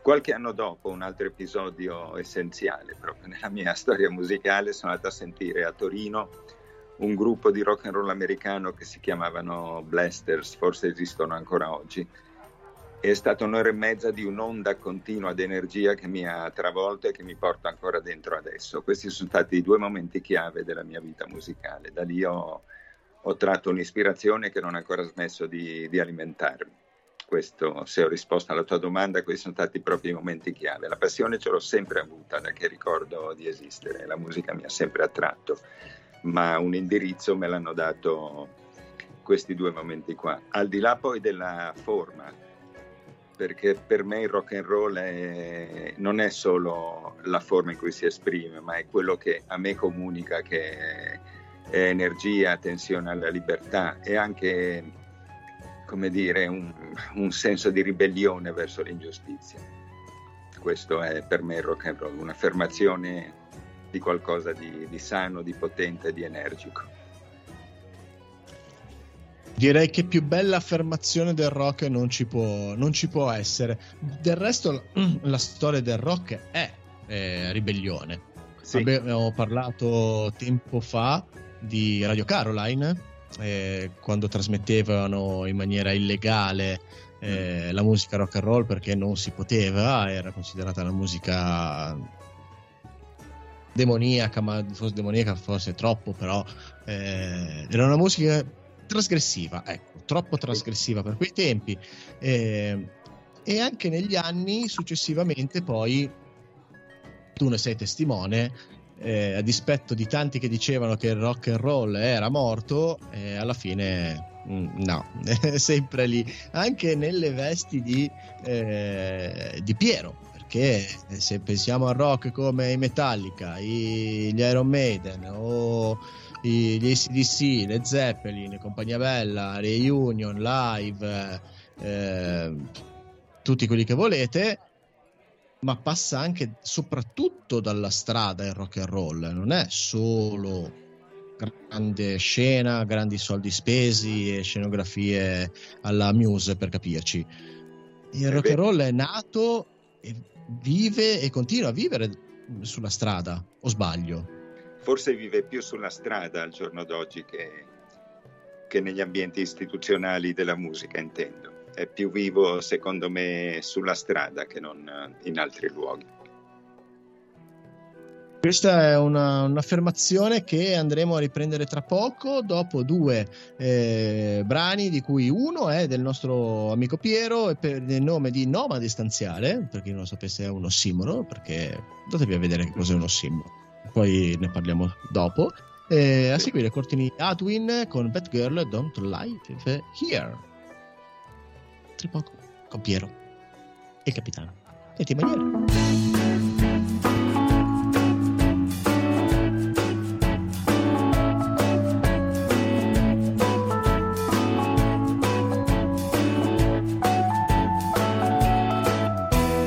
Qualche anno dopo, un altro episodio essenziale proprio nella mia [laughs] storia musicale, sono andato a sentire a Torino un gruppo di rock and roll americano che si chiamavano Blasters, forse esistono ancora oggi. È stata un'ora e mezza di un'onda continua di energia che mi ha travolto e che mi porta ancora dentro adesso. Questi sono stati i due momenti chiave della mia vita musicale. Da lì ho, ho tratto un'ispirazione che non ho ancora smesso di, di alimentarmi. Questo, se ho risposto alla tua domanda, questi sono stati proprio i momenti chiave. La passione ce l'ho sempre avuta da che ricordo di esistere, la musica mi ha sempre attratto, ma un indirizzo me l'hanno dato questi due momenti qua. Al di là poi della forma, perché per me il rock and roll è- non è solo la forma in cui si esprime, ma è quello che a me comunica che è, energia, tensione alla libertà e anche, come dire, un, un senso di ribellione verso l'ingiustizia. Questo è per me il rock and roll, un'affermazione di qualcosa di, di sano, di potente, di energico. direi che più bella affermazione del rock non ci può, non ci può essere. Del resto, la, la storia del rock è eh, ribellione. Sì. Abbiamo parlato tempo fa di Radio Caroline eh, quando trasmettevano in maniera illegale eh, la musica rock and roll perché non si poteva, era considerata la musica demoniaca, ma forse demoniaca forse troppo, però eh, era una musica trasgressiva, ecco, troppo trasgressiva per quei tempi. Eh, e anche negli anni successivamente poi tu ne sei testimone eh, a dispetto di tanti che dicevano che il rock and roll era morto eh, alla fine mm, no [laughs] sempre lì anche nelle vesti di, eh, di Piero perché se pensiamo al rock come i Metallica i- gli Iron Maiden o i- gli ACDC, le Zeppelin, Compagnia Bella, Reunion, Live eh, tutti quelli che volete ma passa anche soprattutto dalla strada il rock and roll, non è solo grande scena, grandi soldi spesi e scenografie alla Muse per capirci. Il rock and roll è nato e vive e continua a vivere sulla strada, o sbaglio? Forse vive più sulla strada al giorno d'oggi che, che negli ambienti istituzionali della musica, intendo. È più vivo, secondo me, sulla strada che non eh, in altri luoghi. Questa è una- un'affermazione che andremo a riprendere tra poco dopo due eh, brani di cui uno è del nostro amico Piero e per il nome di Nomade Stanziale, per chi non lo sapesse è un ossimoro, perché datevi a vedere che cos'è un ossimoro, poi ne parliamo dopo. Eh, a seguire Courtney Adwin con Bad Girl Don't Live Here. Tra poco con Piero e il capitano. Senti in maniera.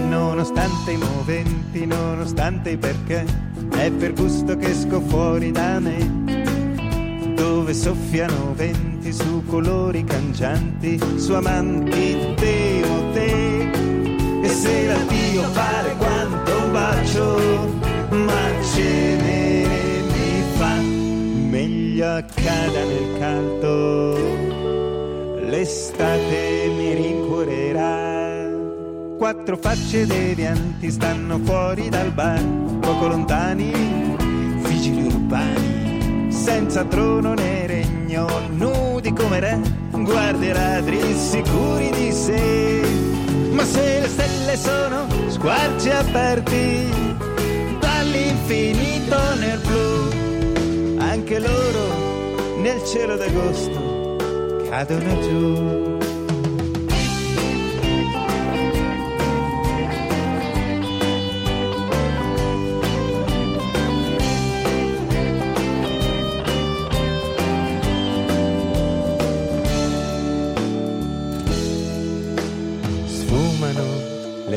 Nonostante i moventi, nonostante i perché, è per gusto che esco fuori da me. Dove soffiano venti su colori cangianti, su amanti te o te. E se l'addio vale quanto un bacio, ma cenere mi fa, meglio accada nel caldo. L'estate mi rincuorerà. Quattro facce devianti stanno fuori dal bar, poco lontani, vigili urbani, senza trono né regno, nudi come re, guarderadri sicuri di sé. Ma se le stelle sono squarci aperti, dall'infinito nel blu, anche loro nel cielo d'agosto cadono giù.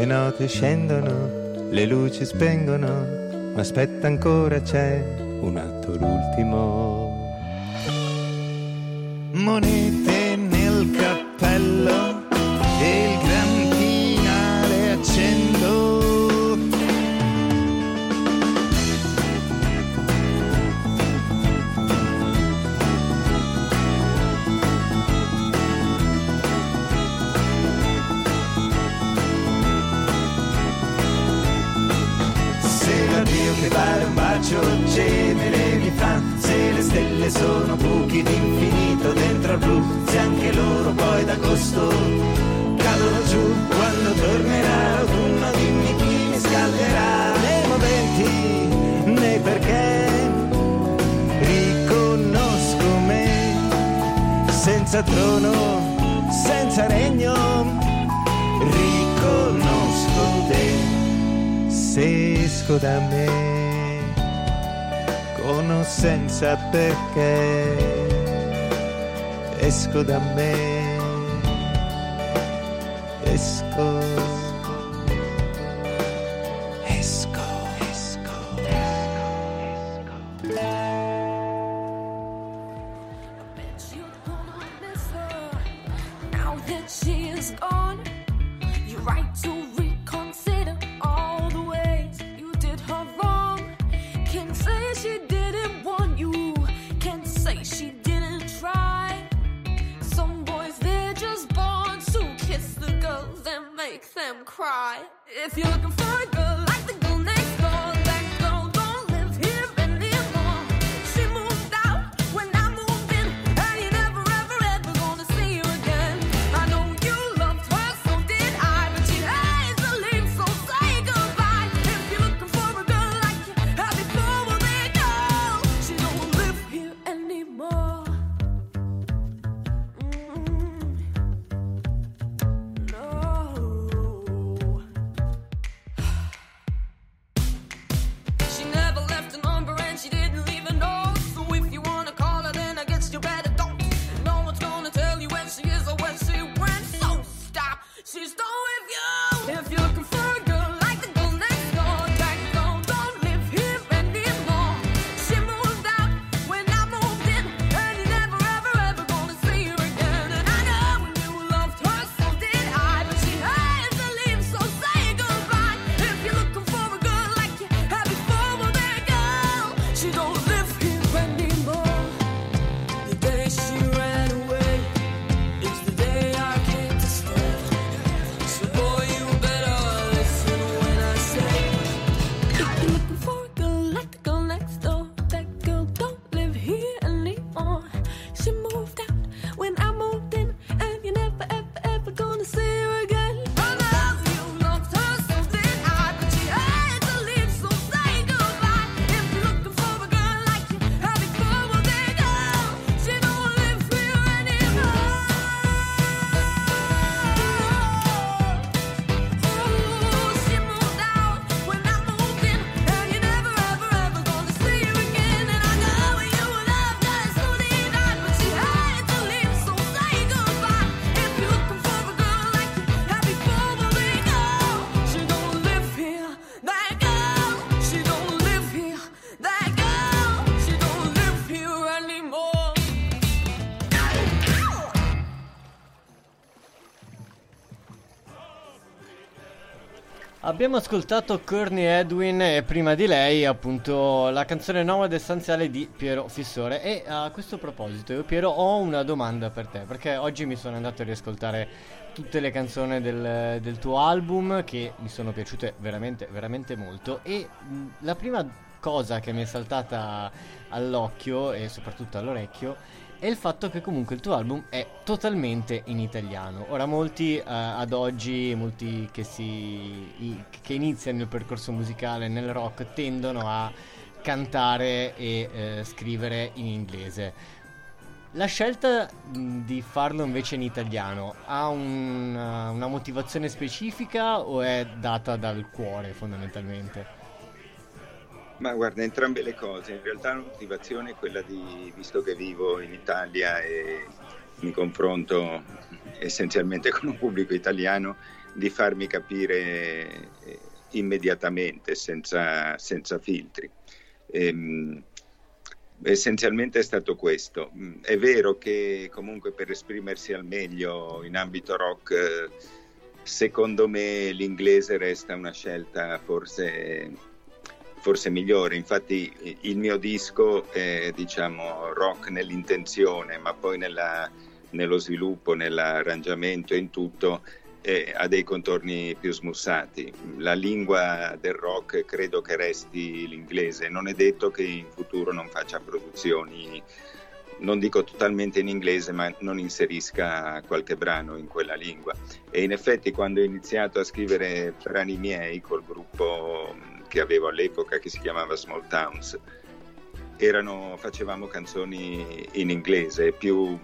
Le note scendono, le luci spengono, ma aspetta ancora c'è un atto l'ultimo. Monete gemele mi fa Se le stelle sono buchi d'infinito dentro al blu. Se anche loro poi d'agosto cadono giù Quando tornerà l'autunno dimmi chi mi scalderà? Nei momenti, nei perché. Riconosco me senza trono, senza regno. Riconosco te se esco da me senza perché. Esco da me Abbiamo ascoltato Courtney Edwin e prima di lei appunto la canzone Nomade Essenziale di Piero Fissore. E a questo proposito io Piero ho una domanda per te perché oggi mi sono andato a riascoltare tutte le canzoni del, del tuo album che mi sono piaciute veramente veramente molto. E la prima cosa che mi è saltata all'occhio e soprattutto all'orecchio è il fatto che comunque il tuo album è totalmente in italiano. Ora molti eh, ad oggi, molti che, si, che iniziano il percorso musicale nel rock tendono a cantare e eh, scrivere in inglese. La scelta di farlo invece in italiano ha un- una motivazione specifica o è data dal cuore fondamentalmente? Ma guarda, entrambe le cose. In realtà la motivazione è quella di, visto che vivo in Italia e mi confronto essenzialmente con un pubblico italiano, di farmi capire eh, immediatamente, senza, senza filtri. Ehm, essenzialmente è stato questo. È vero che comunque per esprimersi al meglio in ambito rock, secondo me l'inglese resta una scelta forse forse migliore. Infatti il mio disco è diciamo rock nell'intenzione, ma poi nella- nello sviluppo, nell'arrangiamento, in tutto eh, ha dei contorni più smussati. La lingua del rock credo che resti l'inglese. Non è detto che in futuro non faccia produzioni non dico totalmente in inglese, ma non inserisca qualche brano in quella lingua. E in effetti quando ho iniziato a scrivere brani miei col gruppo che avevo all'epoca che si chiamava Small Towns, erano, facevamo canzoni in inglese, più,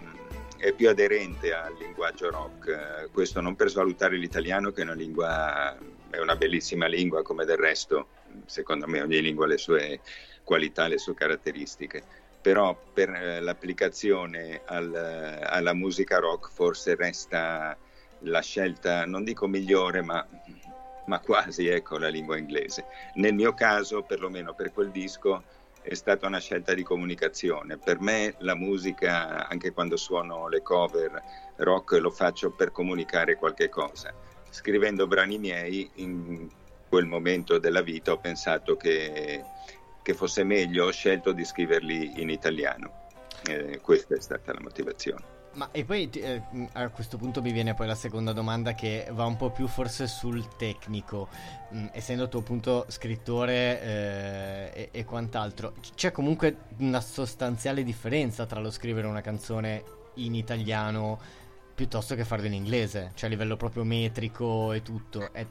è più aderente al linguaggio rock. Questo non per svalutare l'italiano che è una lingua, è una bellissima lingua come del resto, secondo me ogni lingua ha le sue qualità, le sue caratteristiche però per eh, l'applicazione al- alla musica rock forse resta la scelta, non dico migliore, ma, ma quasi ecco la lingua inglese. Nel mio caso, perlomeno per quel disco, è stata una scelta di comunicazione. Per me la musica, anche quando suono le cover rock, lo faccio per comunicare qualche cosa. Scrivendo brani miei, in quel momento della vita ho pensato che che fosse meglio, ho scelto di scriverli in italiano. Eh, questa è stata la motivazione. Ma e poi eh, mh, a questo punto mi viene poi la seconda domanda che va un po' più forse sul tecnico, Mh, essendo tu appunto scrittore eh, e, e quant'altro, c'è comunque una sostanziale differenza tra lo scrivere una canzone in italiano piuttosto che farlo in inglese, cioè a livello proprio metrico e tutto. È,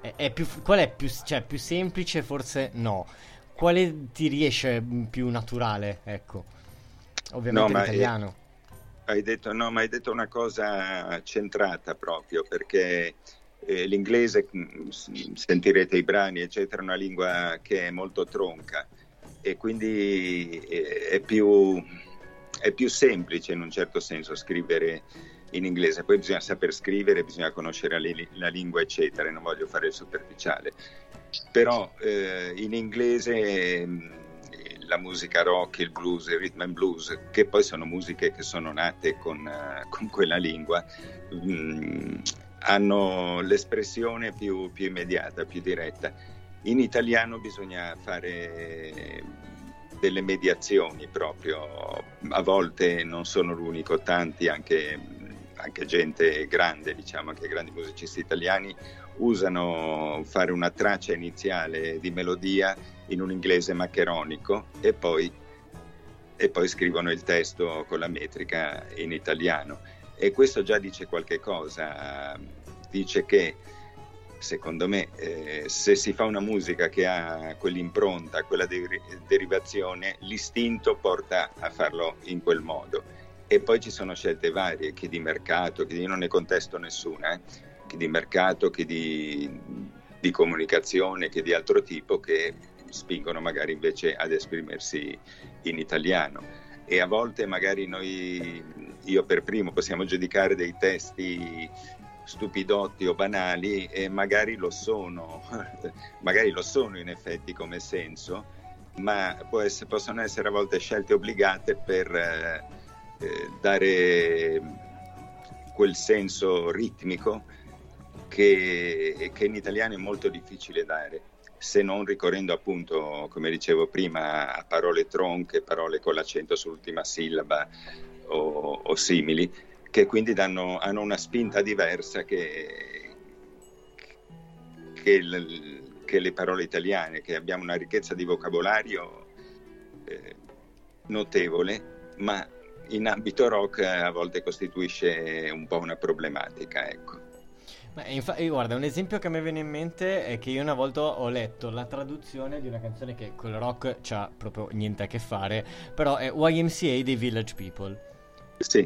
è- è più, qual è più, cioè, più semplice? Forse no. Quale ti riesce mh, più naturale? Ecco, ovviamente No, ma, l'italiano. Hai detto, no, ma hai detto una cosa centrata proprio perché eh, l'inglese, s- sentirete i brani, eccetera, è una lingua che è molto tronca e quindi eh, è più, è più semplice in un certo senso scrivere in inglese. Poi bisogna saper scrivere, bisogna conoscere la, li- la lingua, eccetera, non voglio fare il superficiale. Però eh, in inglese mh, la musica rock, il blues, il rhythm and blues, che poi sono musiche che sono nate con, eh, con quella lingua, mh, hanno l'espressione più, più immediata, più diretta. In italiano bisogna fare delle mediazioni proprio, a volte non sono l'unico, tanti anche, anche gente grande, diciamo anche grandi musicisti italiani usano fare una traccia iniziale di melodia in un inglese maccheronico e poi, e poi scrivono il testo con la metrica in italiano. E questo già dice qualche cosa, dice che secondo me eh, se si fa una musica che ha quell'impronta, quella deri- derivazione, l'istinto porta a farlo in quel modo. E poi ci sono scelte varie, chi di mercato, chi di, non ne contesto nessuna, eh, chi di mercato, chi di, di comunicazione, chi di altro tipo, che spingono magari invece ad esprimersi in italiano. E a volte magari noi, io per primo, possiamo giudicare dei testi stupidotti o banali e magari lo sono, [laughs] magari lo sono in effetti come senso, ma essere- possono essere a volte scelte obbligate per eh, eh, dare quel senso ritmico che, che in italiano è molto difficile dare, se non ricorrendo appunto, come dicevo prima, a parole tronche, parole con l'accento sull'ultima sillaba o, o simili, che quindi danno, hanno una spinta diversa che, che, il- che le parole italiane, che abbiamo una ricchezza di vocabolario eh, notevole, ma in ambito rock a volte costituisce un po' una problematica, ecco. Ma infa- eh, guarda, un esempio che mi viene in mente è che io una volta ho letto la traduzione di una canzone che col rock c'ha proprio niente a che fare, però è YMCA dei Village People.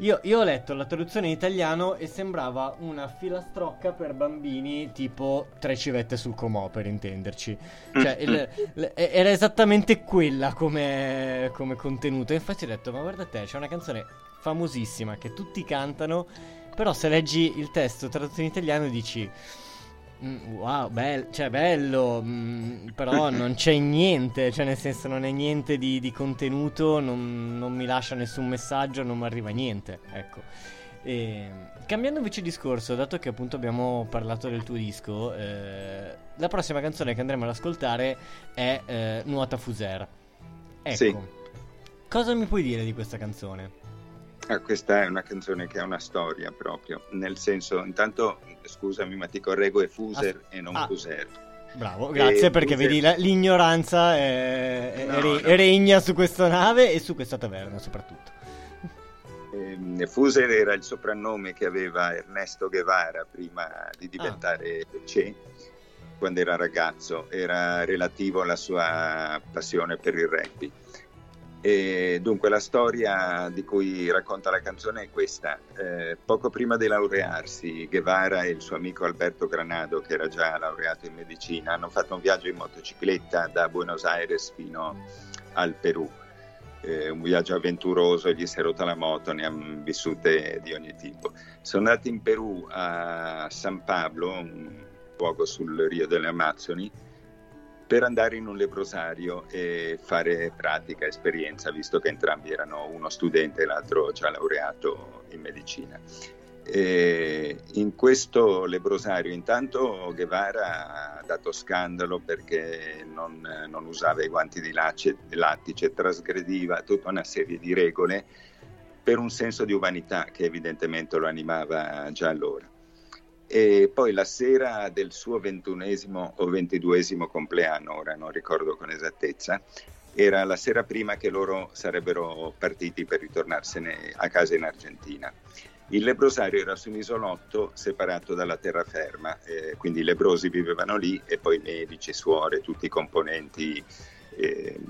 Io, io ho letto la traduzione in italiano e sembrava una filastrocca per bambini tipo tre civette sul comò, per intenderci. Cioè, il- l- era esattamente quella come, come contenuto. E infatti ho detto, ma guarda te, c'è una canzone famosissima che tutti cantano, però se leggi il testo tradotto in italiano dici... "Mm, Wow, bel- cioè bello, mm, però non c'è niente, cioè nel senso non è niente di, di contenuto, non, non mi lascia nessun messaggio, non mi arriva niente, ecco. E, cambiando invece discorso, dato che appunto abbiamo parlato del tuo disco, eh, la prossima canzone che andremo ad ascoltare è eh, Nuota Fuser. Ecco, Sì. cosa mi puoi dire di questa canzone? Ah, questa è una canzone che ha una storia proprio, nel senso, intanto, scusami ma ti correggo, è Fuser e non ah. Fuser. Bravo, grazie E perché Fuser- vedi la- l'ignoranza è- è- No, re- no. regna su questa nave e su questa taverna soprattutto. Ehm, Fuser era il soprannome che aveva Ernesto Guevara prima di diventare Che, quando era ragazzo, era relativo alla sua passione per il rugby. E dunque la storia di cui racconta la canzone è questa. Eh, poco prima di laurearsi, Guevara e il suo amico Alberto Granado, che era già laureato in medicina, hanno fatto un viaggio in motocicletta da Buenos Aires fino al Perù. Eh, un viaggio avventuroso, gli si è rotta la moto, ne hanno vissute di ogni tipo. Sono andati in Perù a San Pablo, un luogo sul Rio delle Amazzoni, per andare in un lebrosario e fare pratica, esperienza, visto che entrambi erano uno studente e l'altro già laureato in medicina. E in questo lebrosario intanto Guevara ha dato scandalo perché non, non usava i guanti di lace- lattice, trasgrediva tutta una serie di regole per un senso di umanità che evidentemente lo animava già allora. E poi la sera del suo ventunesimo o ventiduesimo compleanno, ora non ricordo con esattezza, era la sera prima che loro sarebbero partiti per ritornarsene a casa in Argentina. Il lebrosario era su un isolotto separato dalla terraferma, eh, quindi i lebrosi vivevano lì e poi medici, suore, tutti i componenti, eh,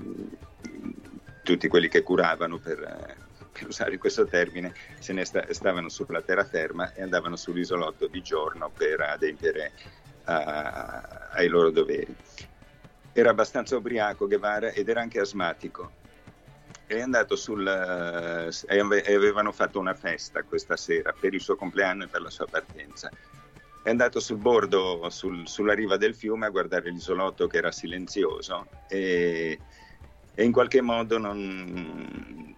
tutti quelli che curavano per, per usare questo termine, se ne sta- stavano sulla terraferma e andavano sull'isolotto di giorno per adempiere a- ai loro doveri. Era abbastanza ubriaco Guevara ed era anche asmatico. È andato sul. eh, e ave- avevano fatto una festa questa sera per il suo compleanno e per la sua partenza. È andato sul bordo, sul- sulla riva del fiume a guardare l'isolotto che era silenzioso e, e in qualche modo non,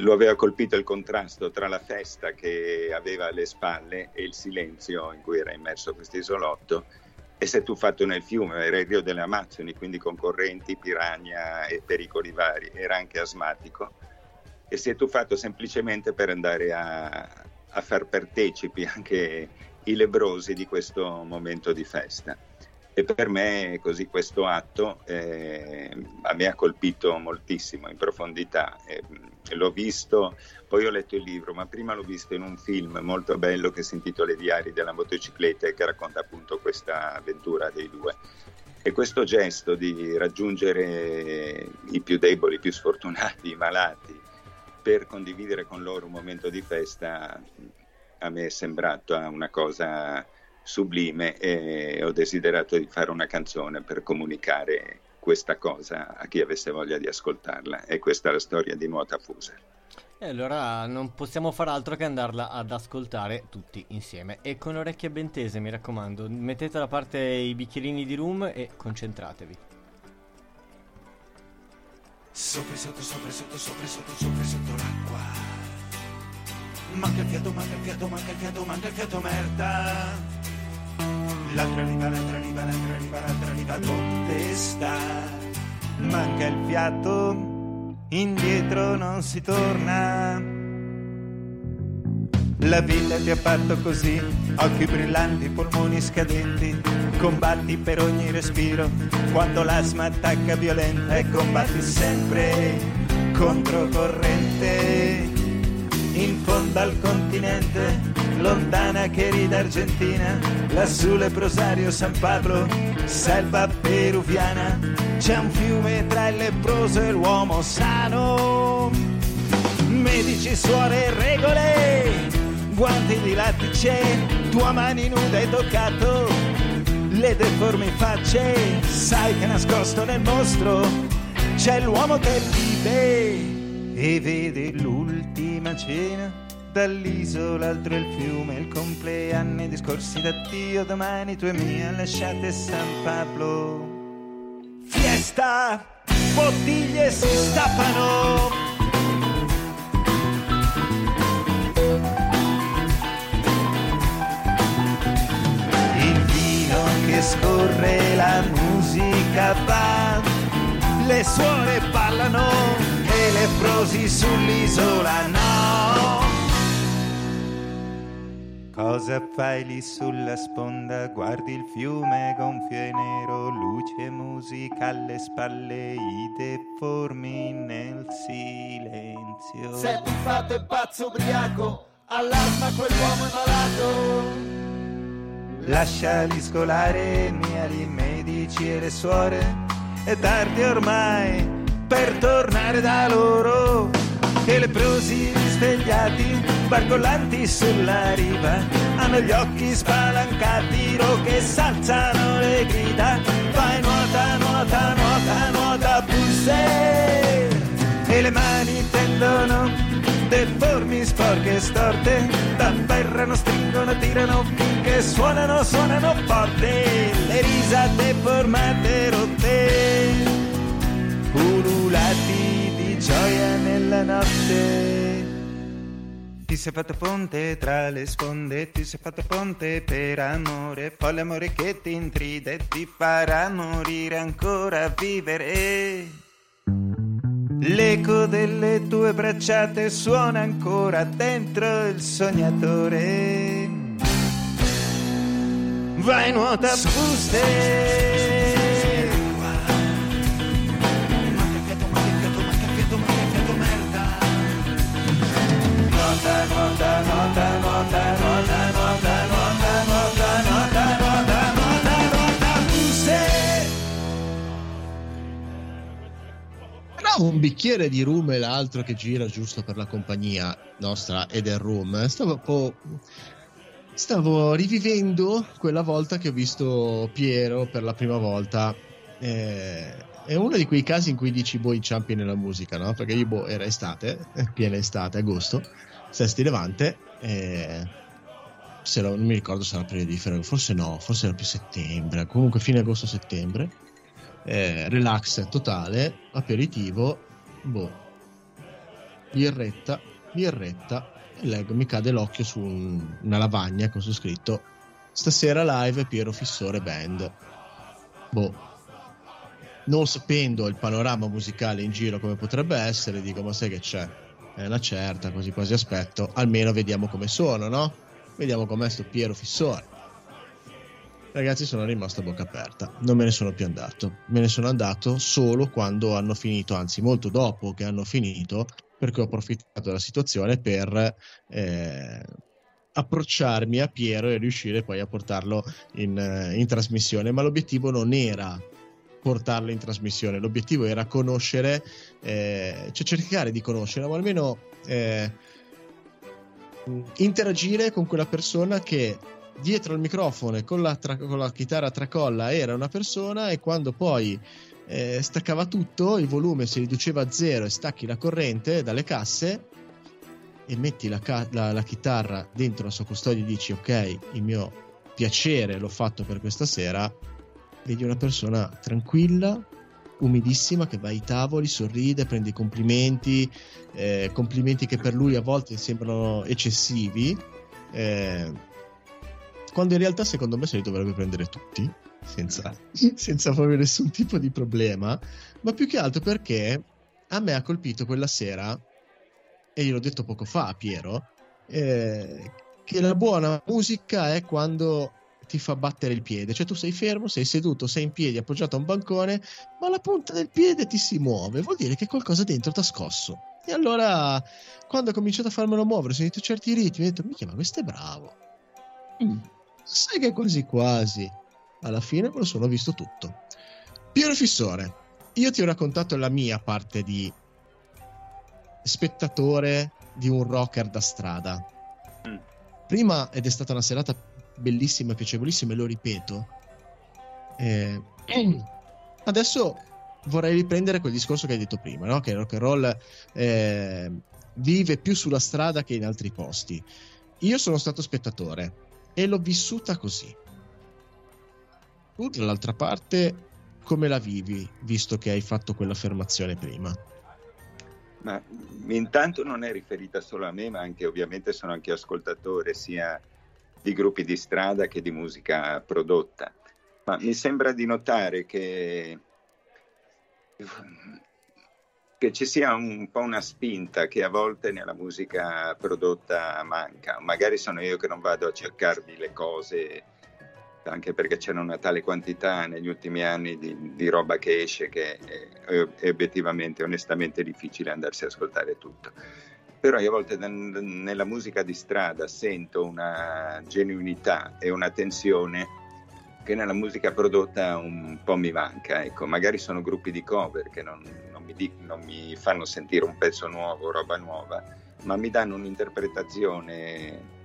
lo aveva colpito il contrasto tra la festa che aveva alle spalle e il silenzio in cui era immerso questo isolotto. E si è tuffato nel fiume, era il Rio delle Amazzoni, quindi con correnti, piragna e pericoli vari, era anche asmatico. E si è tuffato semplicemente per andare a, a far partecipi anche i lebrosi di questo momento di festa. E per me così questo atto eh, me ha colpito moltissimo in profondità. Eh, l'ho visto, poi ho letto il libro, ma prima l'ho visto in un film molto bello che si intitola I diari della motocicletta e che racconta appunto questa avventura dei due. E questo gesto di raggiungere i più deboli, i più sfortunati, i malati, per condividere con loro un momento di festa, a me è sembrata una cosa sublime e ho desiderato di fare una canzone per comunicare questa cosa a chi avesse voglia di ascoltarla e questa è la storia di Nuota Fuser. E allora non possiamo far altro che andarla ad ascoltare tutti insieme. E con orecchie ben tese, mi raccomando. Mettete da parte i bicchierini di rum e concentratevi. Sopra sotto, sopra sotto, sopra sotto, sopra sotto l'acqua. Manca il fiato, manca il fiato, manca il fiato, manca il fiato, merda. L'altra riva, l'altra riva, l'altra riva, l'altra riva, dove sta? Manca il fiato, indietro non si torna. La vita ti ha fatto così, occhi brillanti, polmoni scadenti, combatti per ogni respiro, quando l'asma attacca violenta e combatti sempre controcorrente. In fondo al continente, lontana che rida Argentina, lassù leprosario San Pablo, selva peruviana, c'è un fiume tra il leproso e l'uomo sano. Medici, suore e regole, guanti di lattice, tua mani nuda hai toccato le deformi facce, sai che nascosto nel mostro c'è l'uomo che vive e vede l'ultima cena dall'isola oltre il fiume, il compleanno, i discorsi d'addio, domani tu e mia lasciate San Pablo. Fiesta, bottiglie si stappano. Il vino che scorre, la musica va, le suore ballano e le prosi sull'isola no. Cosa fai lì sulla sponda? Guardi il fiume gonfio e nero, luce e musica alle spalle, i deformi nel silenzio. Sei buffato e pazzo ubriaco, allarma quell'uomo è malato. Lasciali scolare, miali medici e le suore, è tardi ormai per tornare da loro. E le prosi risvegliati, barcollanti sulla riva, hanno gli occhi spalancati, che s'alzano le grida. Vai nuota, nuota, nuota, nuota, pulse. E le mani tendono deformi, sporche storte, t'afferrano, stringono, tirano finché suonano, suonano forte, le risate formate rotte, nella notte. Ti sei fatto ponte tra le sponde, ti sei fatto ponte per amore, folle amore che ti intride e ti farà morire ancora vivere. L'eco delle tue bracciate suona ancora dentro il sognatore. Vai nuota buste. Nuota, un bicchiere di rum e l'altro che gira giusto per la compagnia nostra e del room. Stavo, stavo rivivendo quella volta che ho visto Piero per la prima volta. Eh, è uno di quei casi in cui dici boh inciampi nella musica, no? Perché io boh, era estate, [laughs] piena estate, agosto, Sesti Levante. eh, se non mi ricordo se era periodifero, forse no, forse era più settembre, comunque fine agosto-settembre. Eh, relax totale, aperitivo, boh, birretta, birretta, e leggo, mi cade l'occhio su un- una lavagna con su scritto stasera live Piero Fissore Band. Boh, non sapendo il panorama musicale in giro come potrebbe essere, dico ma sai che c'è? È una certa, così quasi aspetto, almeno vediamo come sono, no? Vediamo com'è sto Piero Fissore. Ragazzi, sono rimasto a bocca aperta, non me ne sono più andato. Me ne sono andato solo quando hanno finito, anzi, molto dopo che hanno finito, perché ho approfittato della situazione per eh, approcciarmi a Piero e riuscire poi a portarlo in, eh, in trasmissione. Ma l'obiettivo non era portarlo in trasmissione, l'obiettivo era conoscere, eh, cioè cercare di conoscere, o almeno eh, interagire con quella persona che dietro al microfono e con la, tra- con la chitarra tracolla era una persona e quando poi eh, staccava tutto, il volume si riduceva a zero e stacchi la corrente dalle casse e metti la, ca- la- la chitarra dentro la sua custodia e dici ok, il mio piacere l'ho fatto per questa sera, vedi una persona tranquilla, umidissima che va ai tavoli, sorride, prende i complimenti, eh, complimenti che per lui a volte sembrano eccessivi. eh, quando in realtà secondo me se li dovrebbe prendere tutti, senza, [laughs] senza proprio nessun tipo di problema, ma più che altro perché a me ha colpito quella sera, e io l'ho detto poco fa a Piero, eh, che la buona musica è quando ti fa battere il piede, cioè tu sei fermo, sei seduto, sei in piedi appoggiato a un bancone, ma la punta del piede ti si muove, vuol dire che qualcosa dentro ti ha scosso. E allora, quando ho cominciato a farmelo muovere, ho sentito certi ritmi, ho detto, minchia, ma questo è bravo. Mm, sai che quasi quasi, alla fine me lo sono visto tutto. Piero Fissore, io ti ho raccontato la mia parte di spettatore di un rocker da strada. Prima, ed è stata una serata bellissima e piacevolissima, e lo ripeto. eh, [clears throat] adesso vorrei riprendere quel discorso che hai detto prima, no? che il rock and roll eh, vive più sulla strada che in altri posti. Io sono stato spettatore e l'ho vissuta così. Tu, dall'altra parte, come la vivi, visto che hai fatto quell'affermazione prima? Ma intanto non è riferita solo a me, ma anche ovviamente sono anche ascoltatore sia di gruppi di strada che di musica prodotta. Ma mi sembra di notare che, che ci sia un po' una spinta che a volte nella musica prodotta manca. Magari sono io che non vado a cercarmi le cose, anche perché c'era una tale quantità negli ultimi anni di, di roba che esce che è, è obiettivamente, onestamente difficile andarsi a ascoltare tutto. Però io a volte nella musica di strada sento una genuinità e una tensione che nella musica prodotta un po' mi manca. Ecco, magari sono gruppi di cover che non, non mi, di- non mi fanno sentire un pezzo nuovo, roba nuova, ma mi danno un'interpretazione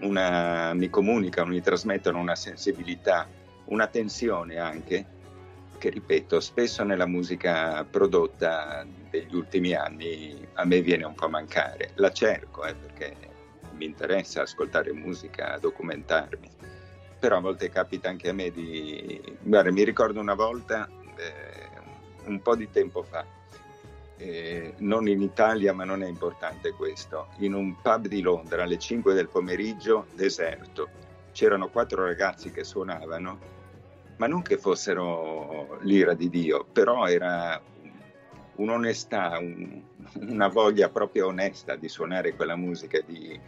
una, mi comunicano, mi trasmettono una sensibilità, una tensione anche, che ripeto, spesso nella musica prodotta degli ultimi anni a me viene un po' a mancare. La cerco eh, perché mi interessa ascoltare musica, documentarmi, però a volte capita anche a me di... Guarda, mi ricordo una volta, eh, un po' di tempo fa, eh, non in Italia, ma non è importante questo, in un pub di Londra alle 5 del pomeriggio, deserto. C'erano quattro ragazzi che suonavano, ma non che fossero l'ira di Dio, però era un'onestà, un- una voglia proprio onesta di suonare quella musica, di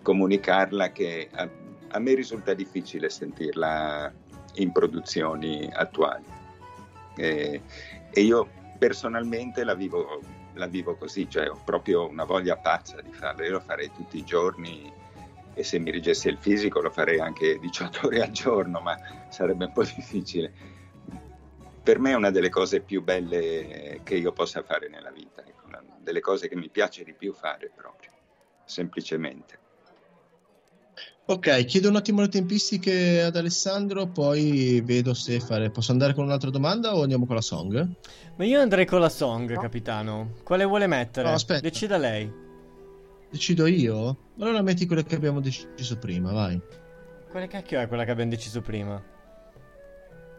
comunicarla che a, a me risulta difficile sentirla in produzioni attuali. E- e io personalmente la vivo, la vivo così, cioè ho proprio una voglia pazza di farlo, io lo farei tutti i giorni e se mi reggesse il fisico lo farei anche [laughs] 18 ore al giorno, ma sarebbe un po' [laughs] difficile. Per me è una delle cose più belle che io possa fare nella vita, ecco, una delle cose che mi piace di più fare proprio, semplicemente. Ok, chiedo un attimo le tempistiche ad Alessandro, poi vedo se fare. Posso andare con un'altra domanda o andiamo con la song? Ma io andrei con la song, capitano. Quale vuole mettere? No, aspetta. Decida lei. Decido io? Allora metti quelle che abbiamo deciso prima, vai. Quale cacchio è quella che abbiamo deciso prima?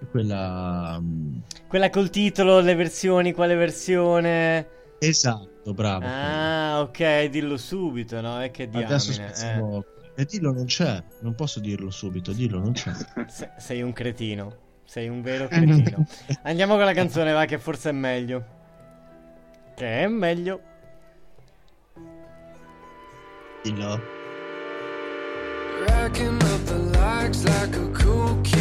Quella. mm, Quella col titolo, le versioni, quale versione? Esatto, bravo. Ah, ok, dillo subito, no? E che diamine. Adesso eh. spezziamo. E dillo non c'è, non posso dirlo subito, dillo non c'è. [laughs] Se- sei un cretino. Sei un vero cretino. Andiamo con la canzone, va, che forse è meglio. Che è meglio. Dillo. Racking up the likes like a cool kid.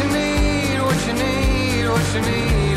You need, what you need, what you need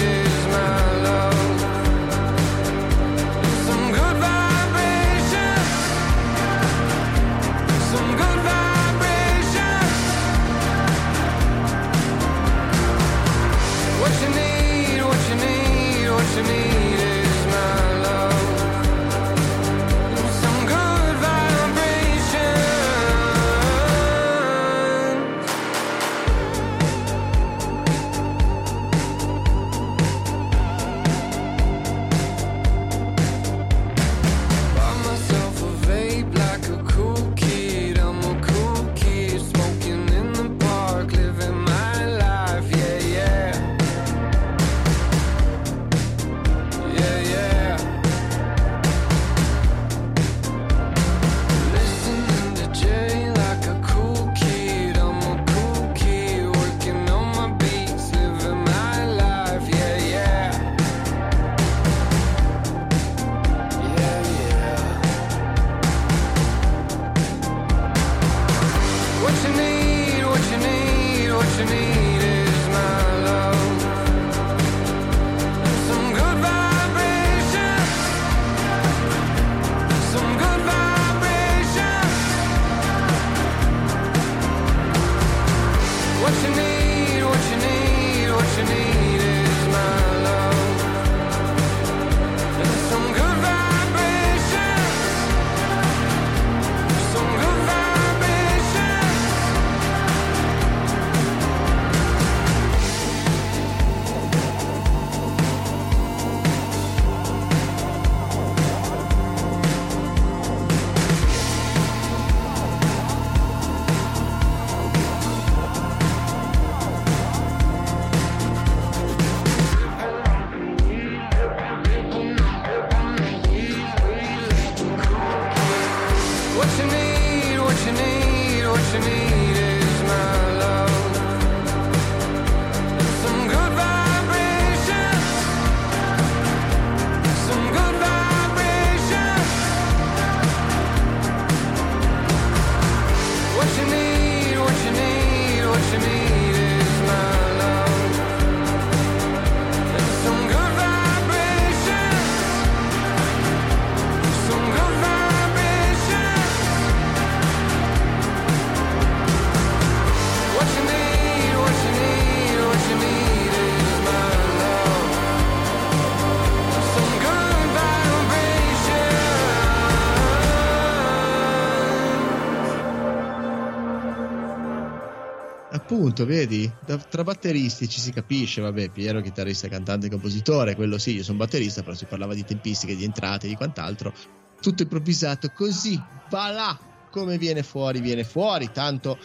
appunto, vedi, da- tra batteristi ci si capisce, vabbè, Piero chitarrista, cantante, compositore, quello sì, io sono batterista, però si parlava di tempistiche, di entrate, di quant'altro, tutto improvvisato, così, va là, come viene fuori, viene fuori, tanto...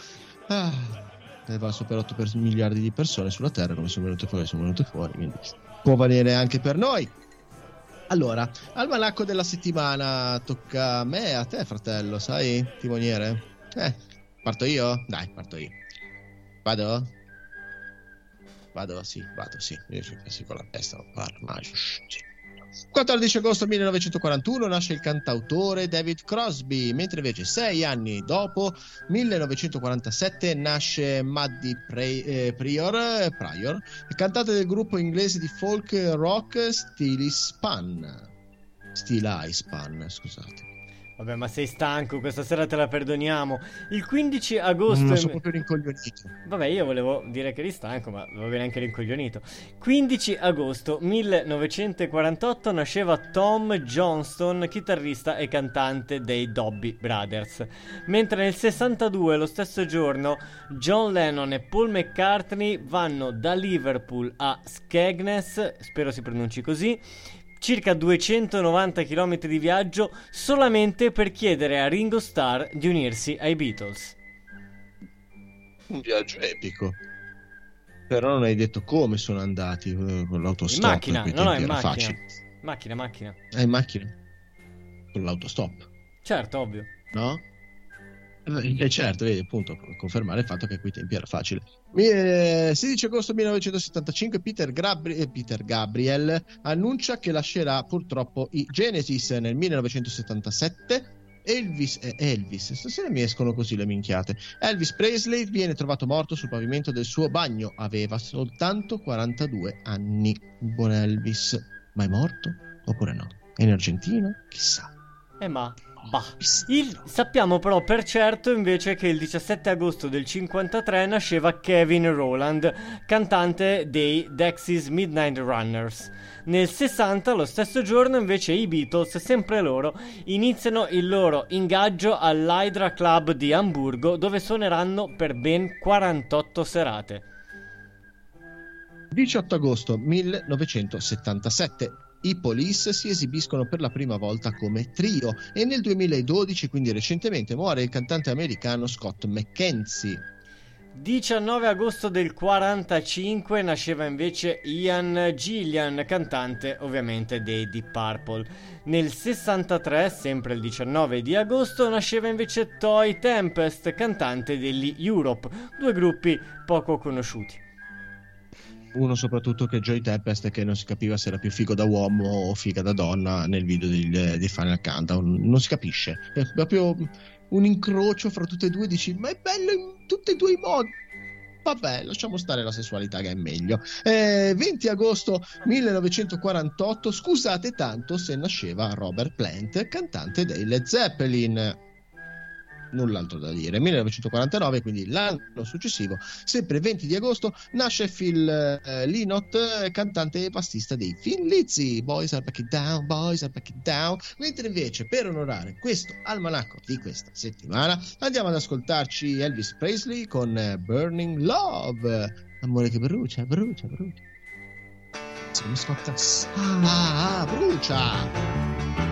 Ah, va su per 8 per- miliardi di persone sulla Terra, come sono venute fuori, sono venute fuori, quindi può valere anche per noi. Allora, almanacco della settimana tocca a me e a te, fratello, sai, timoniere? Eh, parto io? Dai, parto io. Vado? Vado, sì, vado, sì. Io ci pensi con la testa, non parlo, ma shh, sì. 14 agosto 1941 nasce il cantautore David Crosby, mentre invece sei anni dopo, 1947, nasce Maddie Pre- eh, Prior, eh, Pryor, il cantante del gruppo inglese di folk rock Steely Span. Steely Span, scusate. Vabbè, ma sei stanco, questa sera te la perdoniamo. Il 15 agosto. Non sono proprio rincoglionito. Vabbè, io volevo dire che eri stanco, ma va bene anche rincoglionito. 15 agosto 1948 nasceva Tom Johnston, chitarrista e cantante dei Dobby Brothers. Mentre nel 62, lo stesso giorno, John Lennon e Paul McCartney vanno da Liverpool a Skegness, spero si pronunci così, circa 290 km di viaggio solamente per chiedere a Ringo Starr di unirsi ai Beatles. Un viaggio epico. Però non hai detto come sono andati eh, con l'autostop. In macchina, no, no, in macchina. facile. Macchina, macchina. Ah, in macchina? Con l'autostop, Certo, ovvio. no? Eh, eh, certo, vedi, appunto, confermare il fatto che a quei tempi era facile. Mi- eh, 16 agosto 1975 Peter, Grabri- eh, Peter Gabriel annuncia che lascerà purtroppo i Genesis nel 1977. Elvis, eh, Elvis, stasera mi escono così le minchiate. Elvis Presley viene trovato morto sul pavimento del suo bagno, aveva soltanto 42 anni. Buon Elvis, ma è morto oppure no? È in Argentina? Chissà. Eh ma, bah. Il- sappiamo però per certo invece che il 17 agosto del 53 nasceva Kevin Rowland, cantante dei Dexys Midnight Runners. Nel 60, lo stesso giorno, invece i Beatles, sempre loro, iniziano il loro ingaggio all'Hydra Club di Amburgo dove suoneranno per ben 48 serate. 18 agosto 1977. I Police si esibiscono per la prima volta come trio e nel 2012, quindi recentemente, muore il cantante americano Scott McKenzie. 19 agosto del 45 nasceva invece Ian Gillian, cantante ovviamente dei Deep Purple. Nel 63, sempre il 19 di agosto, nasceva invece Toy Tempest, cantante degli Europe, due gruppi poco conosciuti. Uno soprattutto che Joy Tempest che non si capiva se era più figo da uomo o figa da donna nel video di, di Final Countdown. Non si capisce. È proprio un incrocio fra tutte e due. Dici, ma è bello in tutti e due i modi. Vabbè, lasciamo stare la sessualità che è meglio. Eh, 20 agosto 1948, scusate tanto se nasceva Robert Plant, cantante dei Led Zeppelin. Null'altro da dire. 1949, quindi l'anno successivo, sempre 20 di agosto, nasce Phil eh, Lynott, eh, cantante e bassista dei Thin Lizzy. Boys are back it down, boys are back it down. Mentre invece, per onorare questo almanacco di questa settimana, andiamo ad ascoltarci Elvis Presley con eh, Burning Love. Amore che brucia, brucia, brucia. Se mi scotta. Ah, brucia!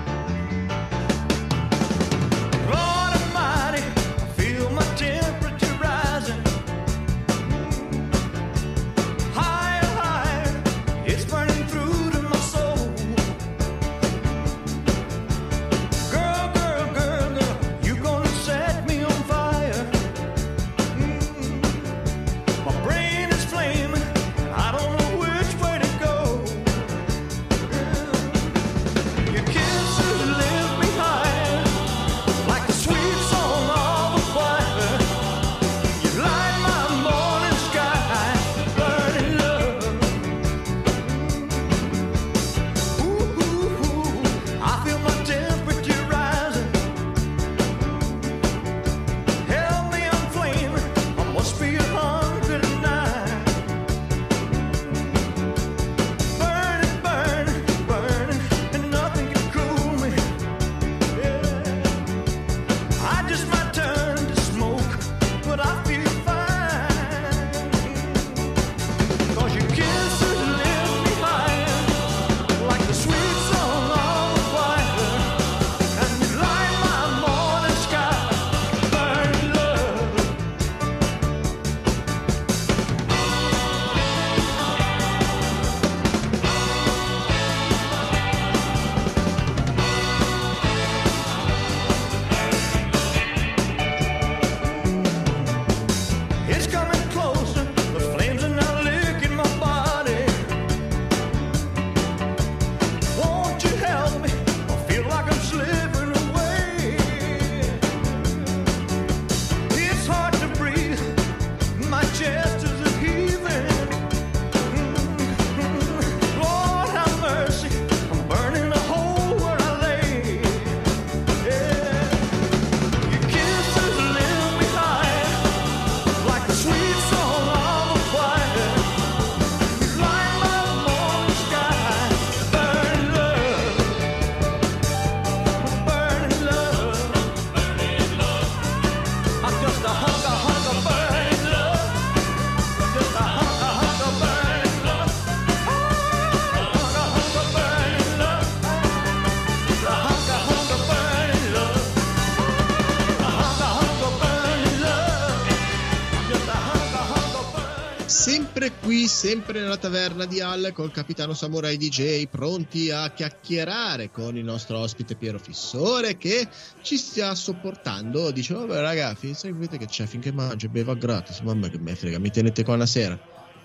Sempre nella taverna di Halle col capitano Samurai DJ, pronti a chiacchierare con il nostro ospite Piero Fissore che ci sta sopportando. Dice: Vabbè, ragazzi, seguite che c'è finché mangio e beva gratis. Mamma che me frega, mi tenete qua una sera.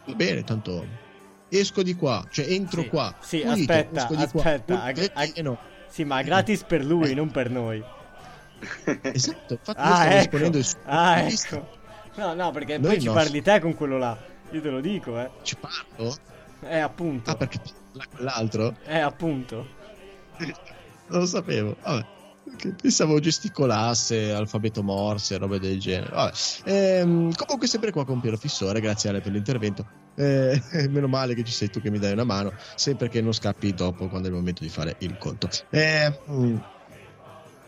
Va bene, tanto esco di qua, cioè entro qua. Sì, pulito, aspetta, qua. aspetta. Eh, ag- eh, no. Sì, ma gratis per lui, non per noi. [laughs] Esatto, infatti Ah, ecco. esponendo il suo Ah, ecco. No, no, perché Noi poi ci no. parli te con quello là. Io te lo dico, eh. Ci parlo? Eh, appunto. Ah, perché quell'altro? Eh, appunto. Non lo sapevo. Vabbè. Pensavo gesticolasse, alfabeto morse, robe del genere. Ehm, comunque, sempre qua con Piero Fissore. Grazie Ale per l'intervento. Eh, [laughs] meno male che ci sei tu che mi dai una mano. Sempre che non scappi dopo quando è il momento di fare il conto. Eh, mm,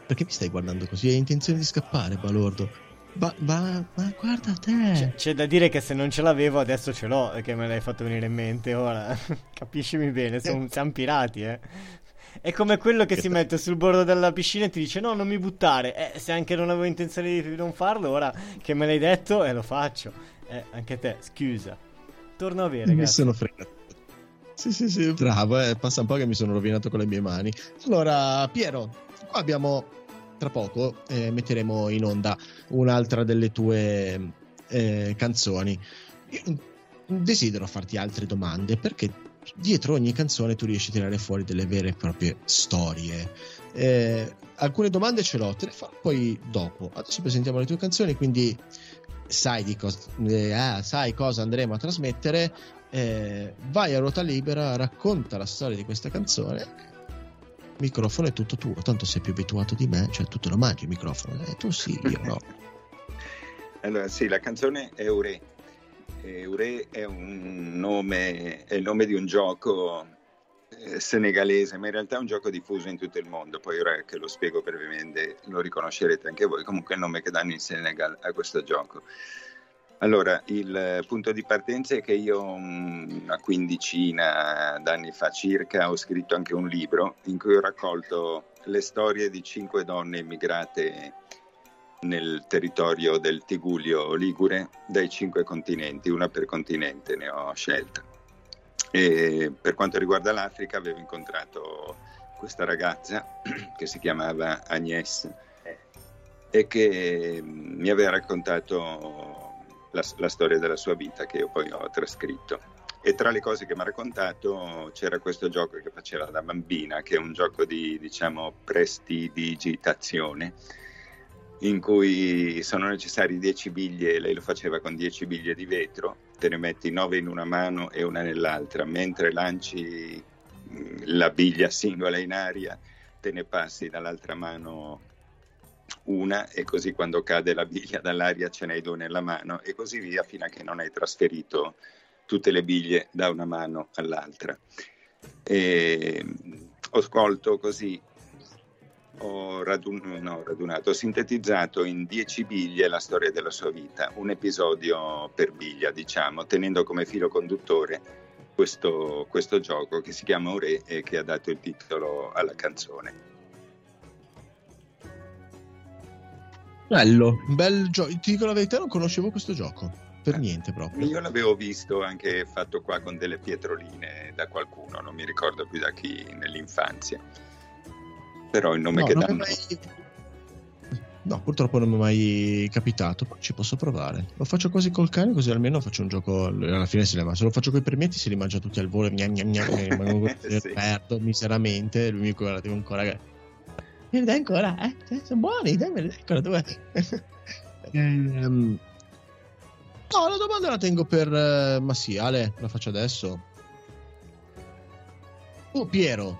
perché mi stai guardando così? Hai intenzione di scappare, balordo? Ma, ma, ma guarda te. C'è da dire che se non ce l'avevo adesso ce l'ho, che me l'hai fatto venire in mente ora. [laughs] Capiscimi bene, son- siamo pirati, eh. È come quello che si mette sul bordo della piscina e ti dice no, non mi buttare. Eh, se anche non avevo intenzione di non farlo, ora che me l'hai detto, eh, lo faccio. Eh, anche te, scusa. Torno a bere, mi grazie. sono fregato. Sì, sì, sì, bravo, eh, passa un po' che mi sono rovinato con le mie mani. Allora, Piero, qua abbiamo tra poco eh, metteremo in onda un'altra delle tue eh, canzoni. Desidero farti altre domande perché dietro ogni canzone tu riesci a tirare fuori delle vere e proprie storie. Eh, alcune domande ce l'ho, te le farò poi dopo. Adesso presentiamo le tue canzoni, quindi sai, cos- eh, ah, sai cosa andremo a trasmettere. eh, vai a ruota libera, racconta la storia di questa canzone. Microfono è tutto tuo, tanto sei più abituato di me, cioè tu te lo mangi il microfono, e tu sì, io no. [laughs] Allora, sì, la canzone è Ure. Ure è nome, è il nome di un gioco eh, senegalese, ma in realtà è un gioco diffuso in tutto il mondo. Poi ora che lo spiego brevemente lo riconoscerete anche voi. Comunque è il nome che danno in Senegal a questo gioco. Allora, il punto di partenza è che io mm, una quindicina d'anni fa circa ho scritto anche un libro in cui ho raccolto le storie di cinque donne immigrate nel territorio del Tigullio Ligure dai cinque continenti, una per continente ne ho scelta. E per quanto riguarda l'Africa avevo incontrato questa ragazza [clears throat] che si chiamava Agnès e che mm, mi aveva raccontato la, la storia della sua vita che io poi ho trascritto. E tra le cose che mi ha raccontato c'era questo gioco che faceva da bambina, che è un gioco di, diciamo, prestidigitazione, in cui sono necessari 10 biglie, lei lo faceva con 10 biglie di vetro, te ne metti 9 in una mano e una nell'altra, mentre lanci mh, la biglia singola in aria, te ne passi dall'altra mano una e così quando cade la biglia dall'aria ce n'hai due nella mano e così via fino a che non hai trasferito tutte le biglie da una mano all'altra. E ho scolto così ho, radun- no, radunato, ho sintetizzato in dieci biglie la storia della sua vita, un episodio per biglia, diciamo, tenendo come filo conduttore questo, questo gioco che si chiama Ore e che ha dato il titolo alla canzone. Bello, bel gioco. Ti dico la verità, non conoscevo questo gioco. Per niente proprio. Io l'avevo visto anche fatto qua con delle pietroline da qualcuno, non mi ricordo più da chi nell'infanzia. Però il nome No, che danno... mai- No, purtroppo non mi è mai capitato. Poi ci posso provare. Lo faccio quasi col cane, così almeno faccio un gioco. Alla fine se, le se lo faccio con i permetti, se li mangia tutti al volo. Gnam, gnam, gnam, e rimango [laughs] Sì. perdo miseramente. Lui mi guarda tipo ancora. Dai ancora? Eh? Sono buoni, dai, me li dai ancora. Dove? [laughs] Ehm, No, la domanda la tengo per. eh, ma sì, Ale, la faccio adesso. Oh, Piero,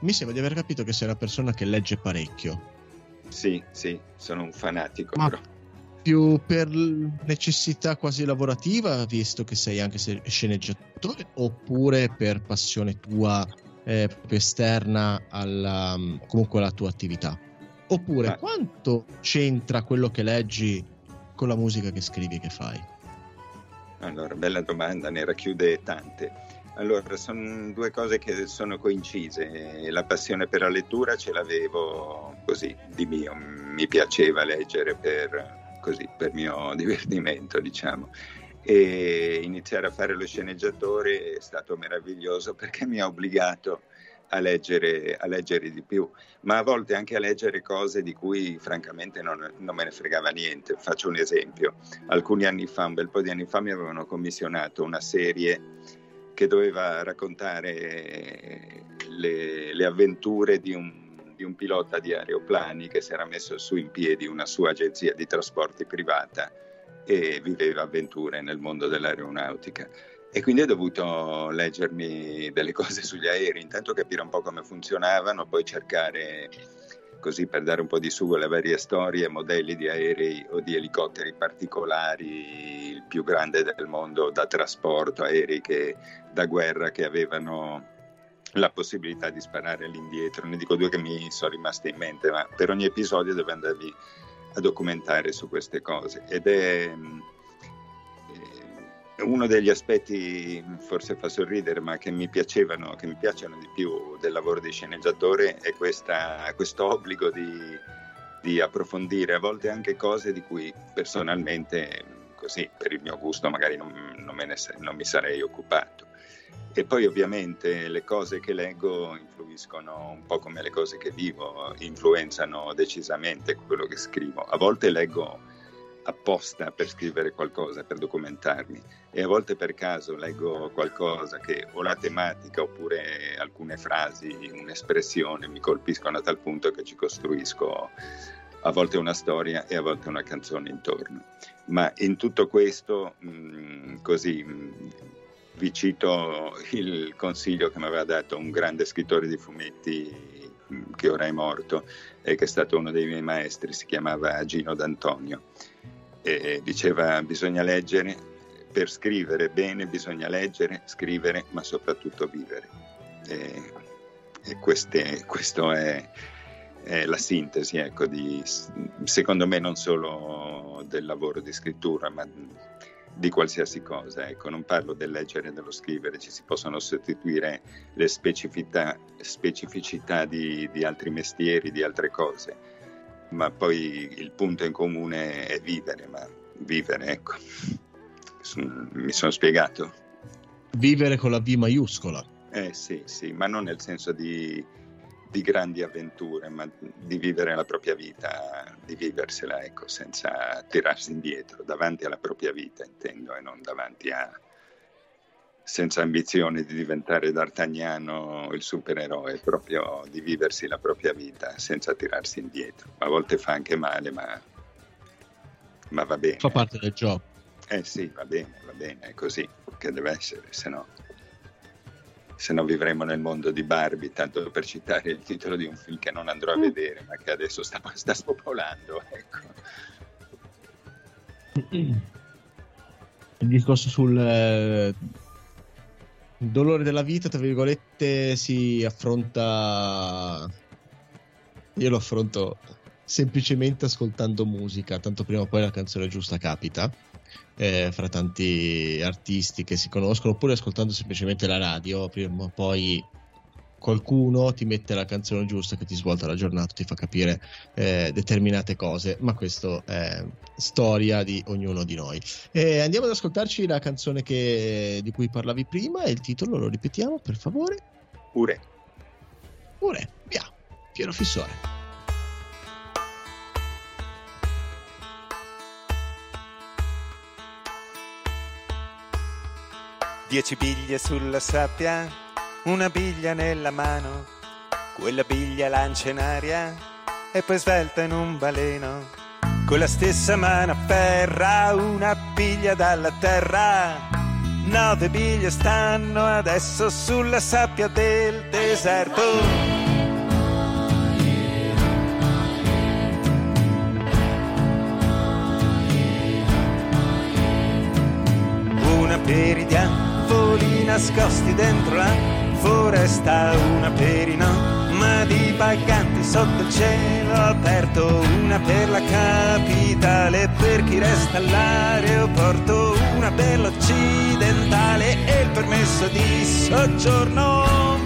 mi sembra di aver capito che sei una persona che legge parecchio. Sì, sì, sono un fanatico. Ma però. più per necessità quasi lavorativa, visto che sei anche sceneggiatore, oppure per passione tua eh, proprio esterna alla, comunque alla tua attività? Oppure Ah. quanto c'entra quello che leggi con la musica che scrivi che fai? Allora, bella domanda, ne racchiude tante. Allora, sono due cose che sono coincise. La passione per la lettura ce l'avevo così di mio, mi piaceva leggere per, così, per mio [laughs] divertimento, diciamo. E iniziare a fare lo sceneggiatore è stato meraviglioso perché mi ha obbligato a leggere, a leggere di più, ma a volte anche a leggere cose di cui francamente non, non me ne fregava niente. Faccio un esempio. Alcuni anni fa, un bel po' di anni fa, mi avevano commissionato una serie che doveva raccontare le, le avventure di un, di un pilota di aeroplani che si era messo su in piedi una sua agenzia di trasporti privata e viveva avventure nel mondo dell'aeronautica. E quindi ho dovuto leggermi delle [laughs] cose sugli aerei, intanto capire un po' come funzionavano, poi cercare così per dare un po' di sugo alle varie storie, modelli di aerei o di elicotteri particolari, il più grande del mondo da trasporto, aerei che, da guerra che avevano la possibilità di sparare all'indietro. Ne dico due che mi sono rimaste in mente, ma per ogni episodio dove andavi a documentare su queste cose. Ed è eh, uno degli aspetti, forse fa sorridere, ma che mi piacevano, che mi piacciono di più del lavoro di sceneggiatore è questo obbligo di, di approfondire a volte anche cose di cui personalmente, così per il mio gusto, magari non, non, ne, non mi sarei occupato. E poi ovviamente le cose che leggo influiscono un po' come le cose che vivo, influenzano decisamente quello che scrivo. A volte leggo apposta per scrivere qualcosa, per documentarmi e a volte per caso leggo qualcosa che o la tematica oppure alcune frasi, un'espressione mi colpiscono a tal punto che ci costruisco a volte una storia e a volte una canzone intorno. Ma in tutto questo, mh, così, mh, vi cito il consiglio che mi aveva dato un grande scrittore di fumetti mh, che ora è morto e che è stato uno dei miei maestri, si chiamava Gino D'Antonio. E diceva bisogna leggere, per scrivere bene bisogna leggere, scrivere, ma soprattutto vivere. E, e queste, questo è, è la sintesi, ecco, di, secondo me non solo del lavoro di scrittura, ma di qualsiasi cosa. Ecco, non parlo del leggere e dello scrivere, ci si possono sostituire le specificità, specificità di, di altri mestieri, di altre cose, ma poi il punto in comune è vivere, ma vivere, ecco. Mi sono spiegato? Vivere con la V maiuscola. Eh sì, sì, ma non nel senso di, di grandi avventure, ma di vivere la propria vita, di viversela, ecco, senza tirarsi indietro, davanti alla propria vita, intendo, e non davanti a... senza ambizione di diventare D'Artagnano il supereroe, proprio di viversi la propria vita senza tirarsi indietro. A volte fa anche male, ma, ma va bene. Fa parte del gioco. Eh sì, va bene, va bene, è così che deve essere, se no se no vivremo nel mondo di Barbie, tanto per citare il titolo di un film che non andrò a vedere, ma che adesso sta, [laughs] sta spopolando. Ecco. Il discorso sul eh, dolore della vita, tra virgolette, si affronta. Io lo affronto semplicemente ascoltando musica, tanto prima o poi la canzone giusta capita. Eh, fra tanti artisti che si conoscono, oppure ascoltando semplicemente la radio, prima o poi qualcuno ti mette la canzone giusta che ti svolta la giornata, ti fa capire eh, determinate cose, ma questo è storia di ognuno di noi. E andiamo ad ascoltarci la canzone che, di cui parlavi prima e il titolo lo ripetiamo per favore. Ure. Ure, via, Piero Fissore. Dieci biglie sulla sabbia, una biglia nella mano, quella biglia lancia in aria e poi svelta in un baleno. Con la stessa mano afferra una biglia dalla terra. Nove biglie stanno adesso sulla sabbia del deserto. Una per i diavoli nascosti dentro la foresta, una per i nomadi vaganti sotto il cielo aperto, una per la capitale, per chi resta all'aeroporto, una per l'occidentale e il permesso di soggiorno.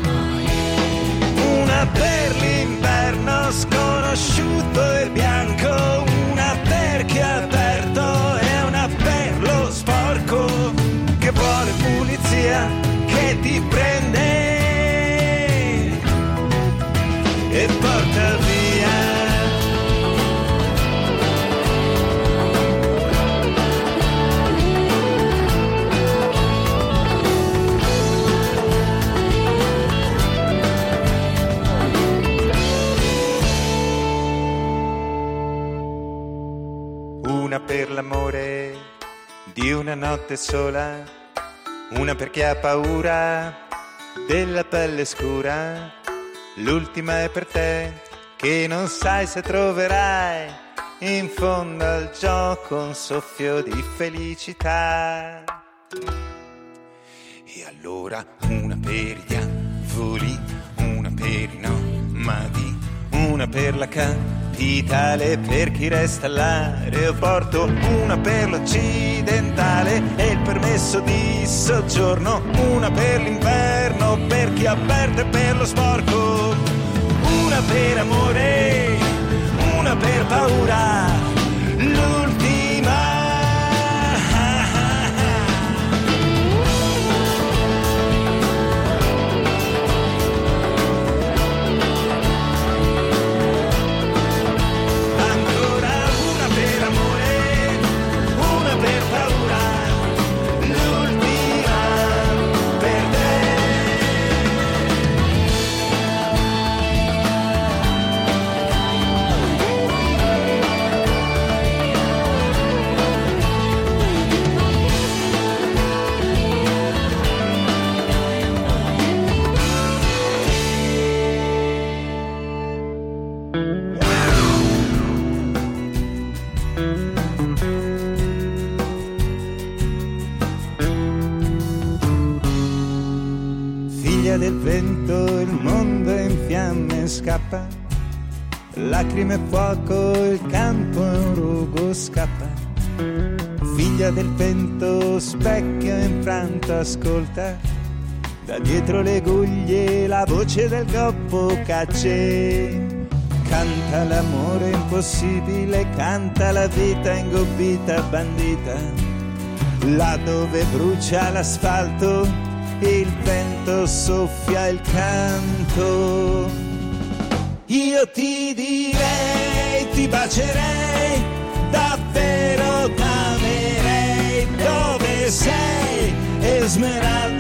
Una per l'inverno sconosciuto e bianco, una per chi è aperto ti prende e porta via. Una per l'amore di una notte sola, una per chi ha paura della pelle scura, l'ultima è per te che non sai se troverai in fondo al gioco un soffio di felicità. E allora una per i diavoli, una per i nomadi, una per la capitale, per chi resta all'aeroporto, una per l'occidentale e il permesso di soggiorno, una per l'inverno, per chi avverte e per lo sporco, una per amore, una per paura, scappa. Lacrime e fuoco, il campo è un rogo scappa. Figlia del vento, specchio infranto, ascolta. Da dietro le guglie la voce del goppo cacce. Canta l'amore impossibile, canta la vita ingobbita, bandita. Là dove brucia l'asfalto, il vento soffia il canto. Io ti direi, ti bacerei, davvero t'amerei. Dove sei, Esmeralda?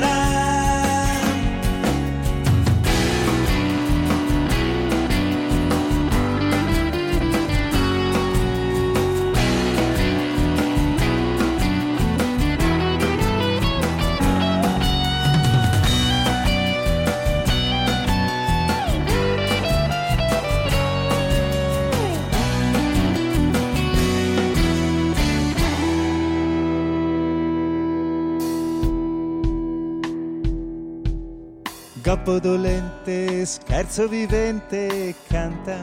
Goppo dolente, scherzo vivente, canta.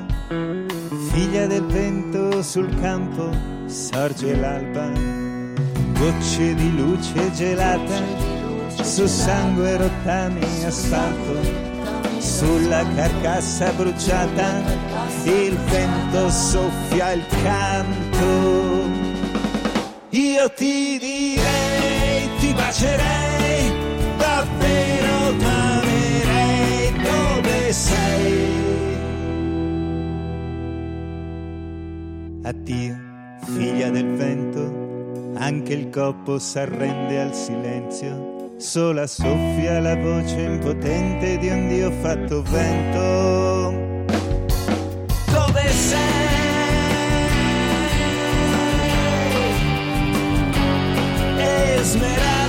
Figlia del vento sul campo, sorge l'alba. Gocce di luce gelata, su sangue rottami asfalto. Sulla carcassa bruciata, il vento soffia il canto. Io ti direi, ti bacerei, Addio, figlia del vento, anche il coppo s'arrende al silenzio. Sola soffia la voce impotente di un Dio fatto vento. Dove sei? Esmeralda.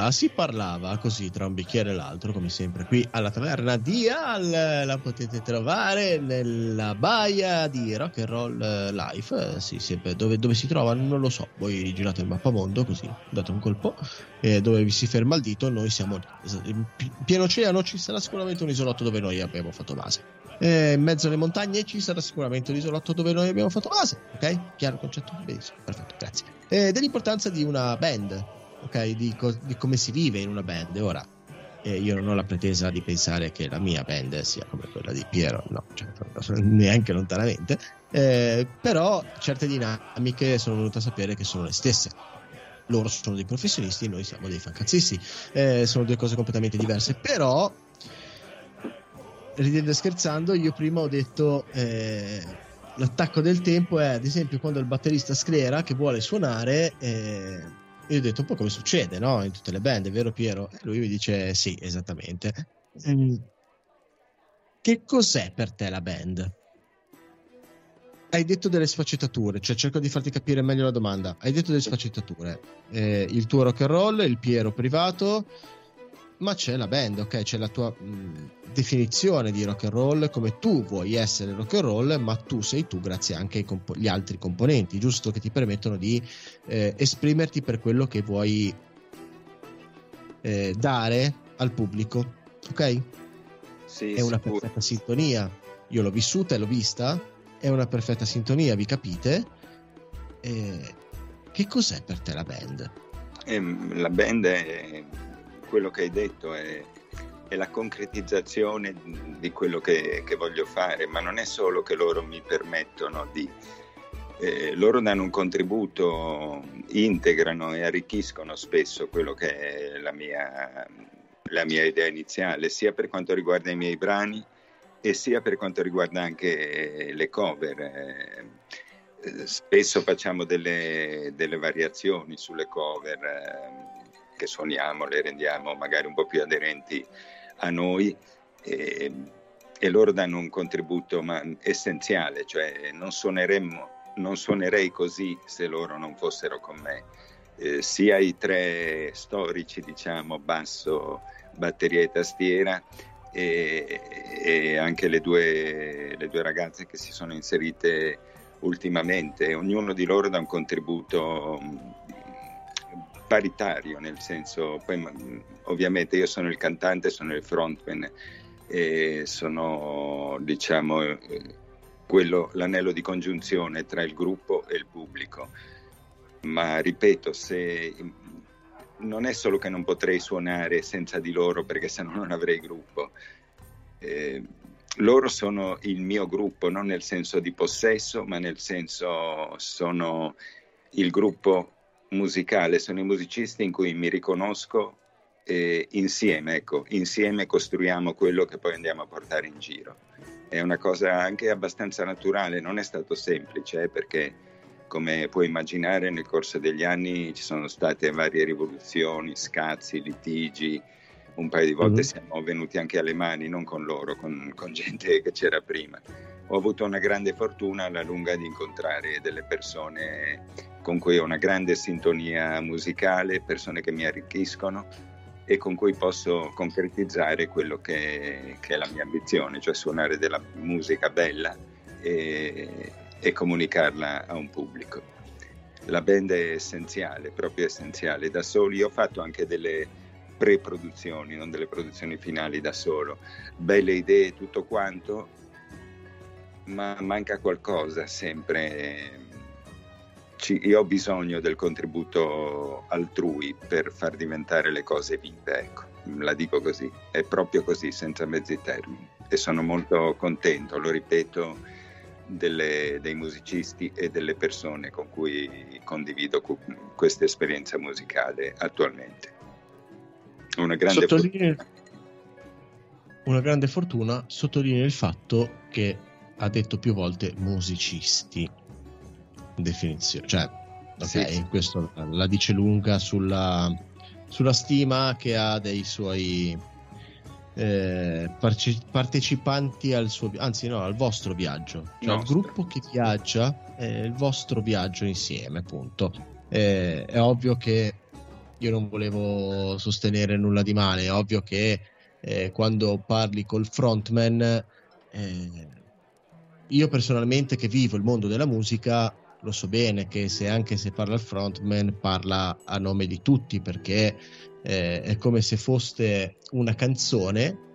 Onda si parlava così tra un bicchiere e l'altro, come sempre, qui alla taverna di Al. La potete trovare nella baia di Rock and Roll eh, Life. eh, Sì, sempre dove, dove si trova, non lo so. Voi girate il mappamondo così, date un colpo, e dove vi si ferma il dito. Noi siamo in pi- pieno oceano. Ci sarà sicuramente un isolotto dove noi abbiamo fatto base. Eh, in mezzo alle montagne ci sarà sicuramente un isolotto dove noi abbiamo fatto base. Ok? Chiaro concetto? Benissimo, perfetto, grazie. Eh, dell'importanza di una band, ok? Di, co- di come si vive in una band. Ora, eh, io non ho la pretesa di pensare che la mia band sia come quella di Piero, no, cioè, neanche lontanamente. Eh, però certe dinamiche sono venuto a sapere che sono le stesse. Loro sono dei professionisti, noi siamo dei fancazzisti. Eh, sono due cose completamente diverse. Però, ridendo e scherzando, io prima ho detto. eh, L'attacco del tempo è ad esempio quando il batterista sclera che vuole suonare eh, io ho detto un po' come succede no? in tutte le band, è vero Piero? E lui mi dice sì, esattamente. Mm. Che cos'è per te la band? Hai detto delle sfaccettature, cioè cerco di farti capire meglio la domanda. Hai detto delle sfaccettature. Eh, il tuo rock and roll, il Piero privato, ma c'è la band, ok? C'è la tua mh, definizione di rock and roll, come tu vuoi essere rock and roll, ma tu sei tu grazie anche ai compo- gli altri componenti, giusto? Che ti permettono di eh, esprimerti per quello che vuoi eh, dare al pubblico, ok? Sì, è una sicuro. perfetta sintonia. Io l'ho vissuta e l'ho vista, è una perfetta sintonia, vi capite? Eh, che cos'è per te la band? Ehm, la band è quello che hai detto, è, è la concretizzazione di quello che, che voglio fare, ma non è solo che loro mi permettono di... eh, loro danno un contributo, integrano e arricchiscono spesso quello che è la mia, la mia idea iniziale, sia per quanto riguarda i miei brani e sia per quanto riguarda anche le cover. Eh, spesso facciamo delle, delle variazioni sulle cover eh, che suoniamo, le rendiamo magari un po' più aderenti a noi e, e loro danno un contributo ma, essenziale, cioè non, non suonerei così se loro non fossero con me. Eh, sia i tre storici, diciamo, basso, batteria e tastiera, e, e anche le due, le due ragazze che si sono inserite ultimamente, ognuno di loro dà un contributo paritario, nel senso, poi ovviamente io sono il cantante, sono il frontman e sono diciamo eh, quello, l'anello di congiunzione tra il gruppo e il pubblico. Ma ripeto, se non è solo che non potrei suonare senza di loro perché sennò non avrei gruppo. Eh, loro sono il mio gruppo, non nel senso di possesso, ma nel senso sono il gruppo musicale, sono i musicisti in cui mi riconosco e insieme, ecco, insieme costruiamo quello che poi andiamo a portare in giro. È una cosa anche abbastanza naturale, non è stato semplice eh, perché come puoi immaginare nel corso degli anni ci sono state varie rivoluzioni, scazzi, litigi, un paio di volte Mhm. siamo venuti anche alle mani, non con loro, con, con gente che c'era prima. Ho avuto una grande fortuna alla lunga di incontrare delle persone con cui ho una grande sintonia musicale, persone che mi arricchiscono e con cui posso concretizzare quello che, che è la mia ambizione, cioè suonare della musica bella e, e comunicarla a un pubblico. La band è essenziale, proprio essenziale. Da soli ho fatto anche delle pre-produzioni, non delle produzioni finali da solo. Belle idee, tutto quanto, ma manca qualcosa sempre. Ci- io ho bisogno del contributo altrui per far diventare le cose vive, ecco, la dico così, è proprio così, senza mezzi termini. E sono molto contento, lo ripeto, delle- dei musicisti e delle persone con cui condivido cu- questa esperienza musicale attualmente. Una grande Sottolineo una grande fortuna, sottolineo il fatto che ha detto più volte musicisti. In definizione, cioè, ok, Sì, questo la dice lunga sulla, sulla stima che ha dei suoi eh, parce- partecipanti al suo, anzi no, al vostro viaggio, cioè il gruppo che viaggia è il vostro viaggio insieme, appunto. Eh, è ovvio che io non volevo sostenere nulla di male. È ovvio che eh, quando parli col frontman, eh, io personalmente che vivo il mondo della musica, lo so bene che se anche se parla il frontman parla a nome di tutti perché eh, è come se fosse una canzone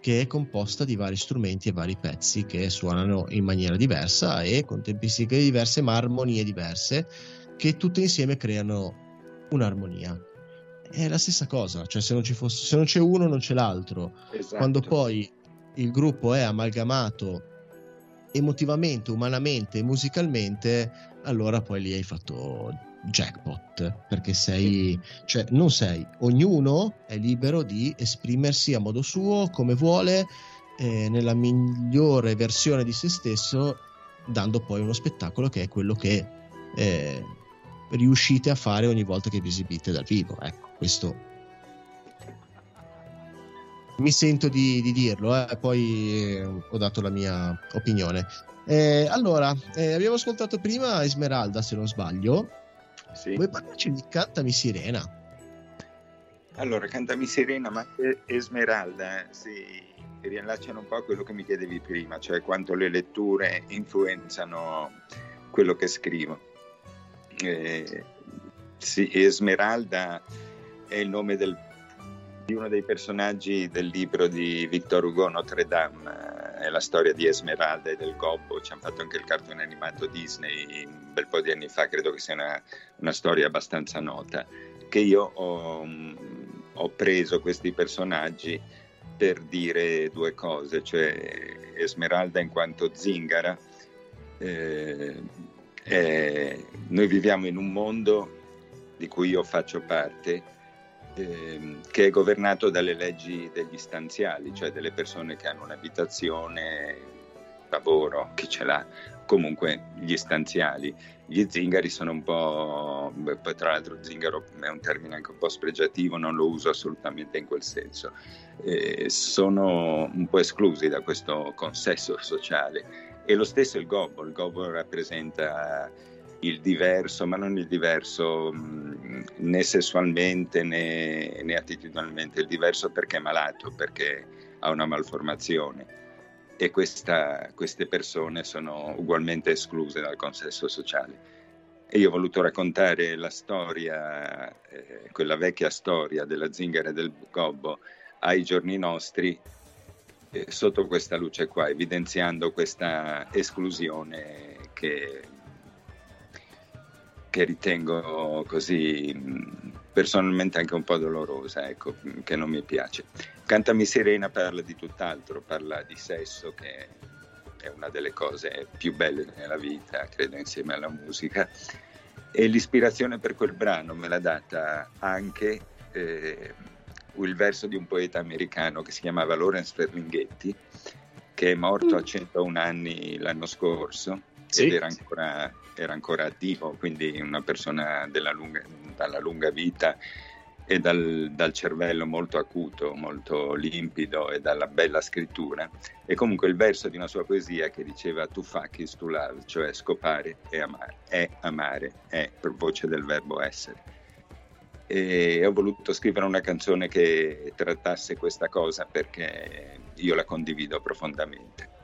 che è composta di vari strumenti e vari pezzi che suonano in maniera diversa e con tempistiche diverse ma armonie diverse che tutte insieme creano un'armonia. È la stessa cosa, cioè se non, ci fosse, se non c'è uno non c'è l'altro. Esatto. Quando poi il gruppo è amalgamato emotivamente, umanamente musicalmente, allora poi lì hai fatto jackpot perché sei, cioè non sei, ognuno è libero di esprimersi a modo suo, come vuole, eh, nella migliore versione di se stesso, dando poi uno spettacolo che è quello che eh, riuscite a fare ogni volta che vi esibite dal vivo. Ecco, questo mi sento di, di dirlo, eh, poi eh, ho dato la mia opinione. Eh, allora, eh, abbiamo ascoltato prima Esmeralda, se non sbaglio. Sì. Vuoi parlarci di Cantami Sirena? Allora, Cantami Sirena, ma Esmeralda eh, si riallacciano un po' a quello che mi chiedevi prima, cioè quanto le letture influenzano quello che scrivo. Eh, sì, Esmeralda è il nome del- di uno dei personaggi del libro di Victor Hugo Notre Dame, è la storia di Esmeralda e del Gobbo, ci hanno fatto anche il cartone animato Disney un bel po' di anni fa, credo che sia una, una storia abbastanza nota, che io ho, ho preso questi personaggi per dire due cose, cioè Esmeralda in quanto zingara, eh, è- noi viviamo in un mondo di cui io faccio parte, ehm, che è governato dalle leggi degli stanziali, cioè delle persone che hanno un'abitazione, lavoro, chi ce l'ha, comunque gli stanziali. Gli zingari sono un po', poi tra l'altro zingaro è un termine anche un po' spregiativo, non lo uso assolutamente in quel senso, Eh, sono un po' esclusi da questo consesso sociale. E lo stesso il gobbo, il gobbo rappresenta il diverso, ma non il diverso mh, né sessualmente né, né attitudinalmente, il diverso perché è malato, perché ha una malformazione e questa- queste persone sono ugualmente escluse dal consesso sociale. E io ho voluto raccontare la storia, eh, quella vecchia storia della zingara e del gobbo ai giorni nostri eh, sotto questa luce qua, evidenziando questa esclusione che, che ritengo così personalmente anche un po' dolorosa, ecco, che non mi piace. Cantami Sirena parla di tutt'altro, parla di sesso che è una delle cose più belle nella vita, credo insieme alla musica. E l'ispirazione per quel brano me l'ha data anche eh, il verso di un poeta americano che si chiamava Lawrence Ferlinghetti, che è morto a 101 anni l'anno scorso. Ed era ancora, era ancora attivo, quindi una persona lunga, dalla lunga vita e dal, dal cervello molto acuto, molto limpido e dalla bella scrittura. E comunque il verso di una sua poesia che diceva to fuck is to love, cioè scopare e amare, è amare, è per voce del verbo essere. E ho voluto scrivere una canzone che trattasse questa cosa perché io la condivido profondamente.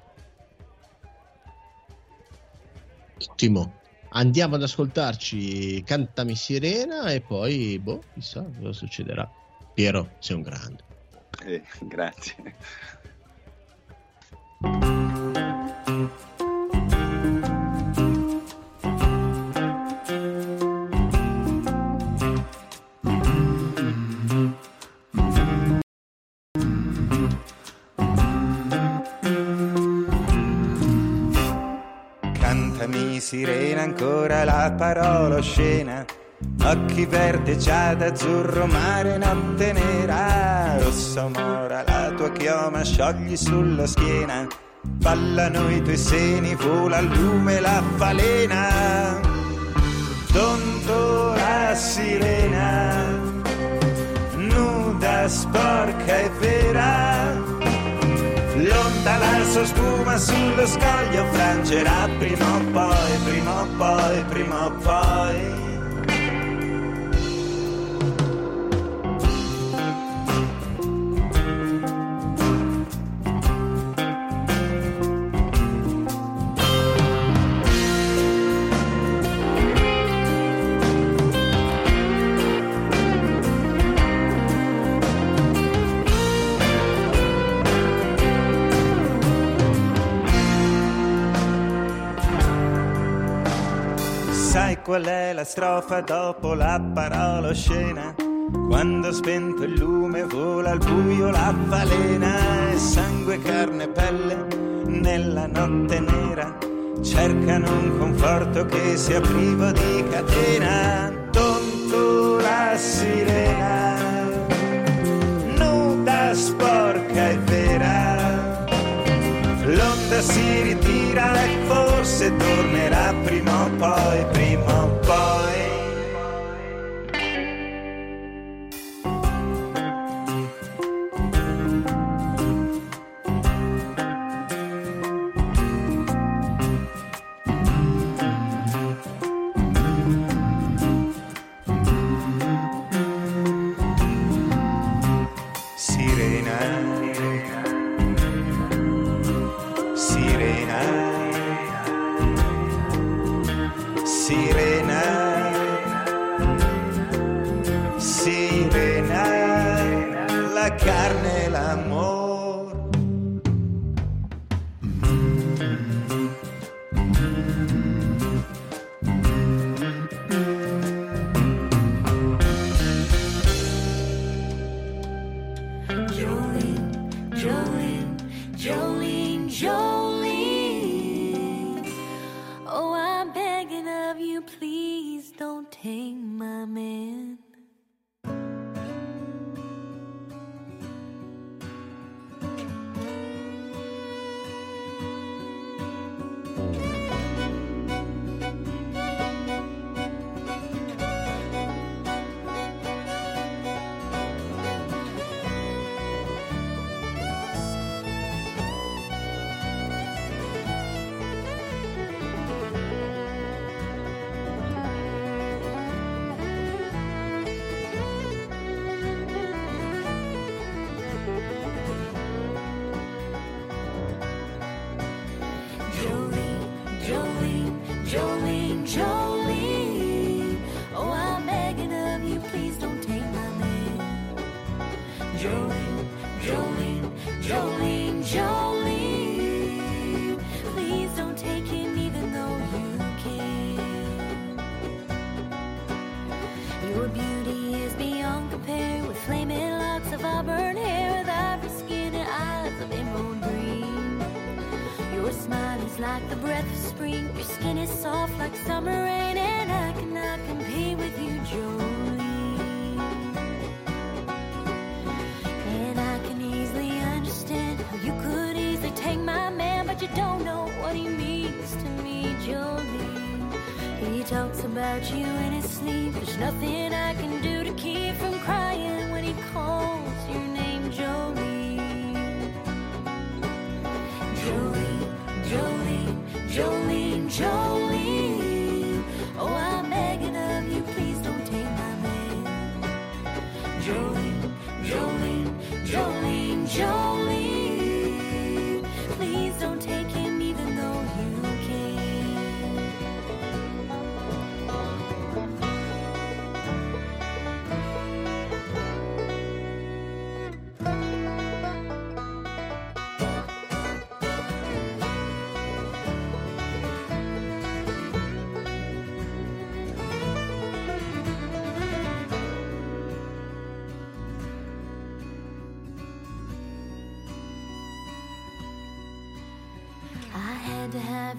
Ottimo. Andiamo ad ascoltarci Cantami Sirena e poi, boh, chissà cosa succederà. Piero, sei un grande. Eh, grazie. Ancora la parola oscena Occhi verde, giada, azzurro, mare, notte nera Rossa mora, la tua chioma sciogli sulla schiena Ballano i tuoi seni, vola al lume la falena Dondora sirena Nuda, sporca e vera L'onda la sua spuma sullo scoglio frangerà prima o poi, prima o poi, prima o poi. Qual è la strofa dopo la parola oscena? Quando spento il lume vola al buio la balena e sangue, carne e pelle nella notte nera cercano un conforto che sia privo di catena. Tonto la sirena, nuda, sporca e vera. L'onda si ritira e forse tornerà prima o poi, prima o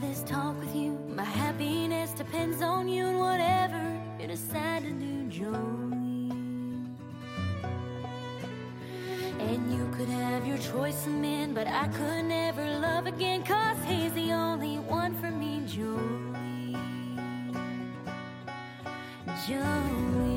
this talk with you. My happiness depends on you and whatever you decide to do, Jolene. And you could have your choice of men, but I could never love again, cause he's the only one for me, Jolene. Jolene.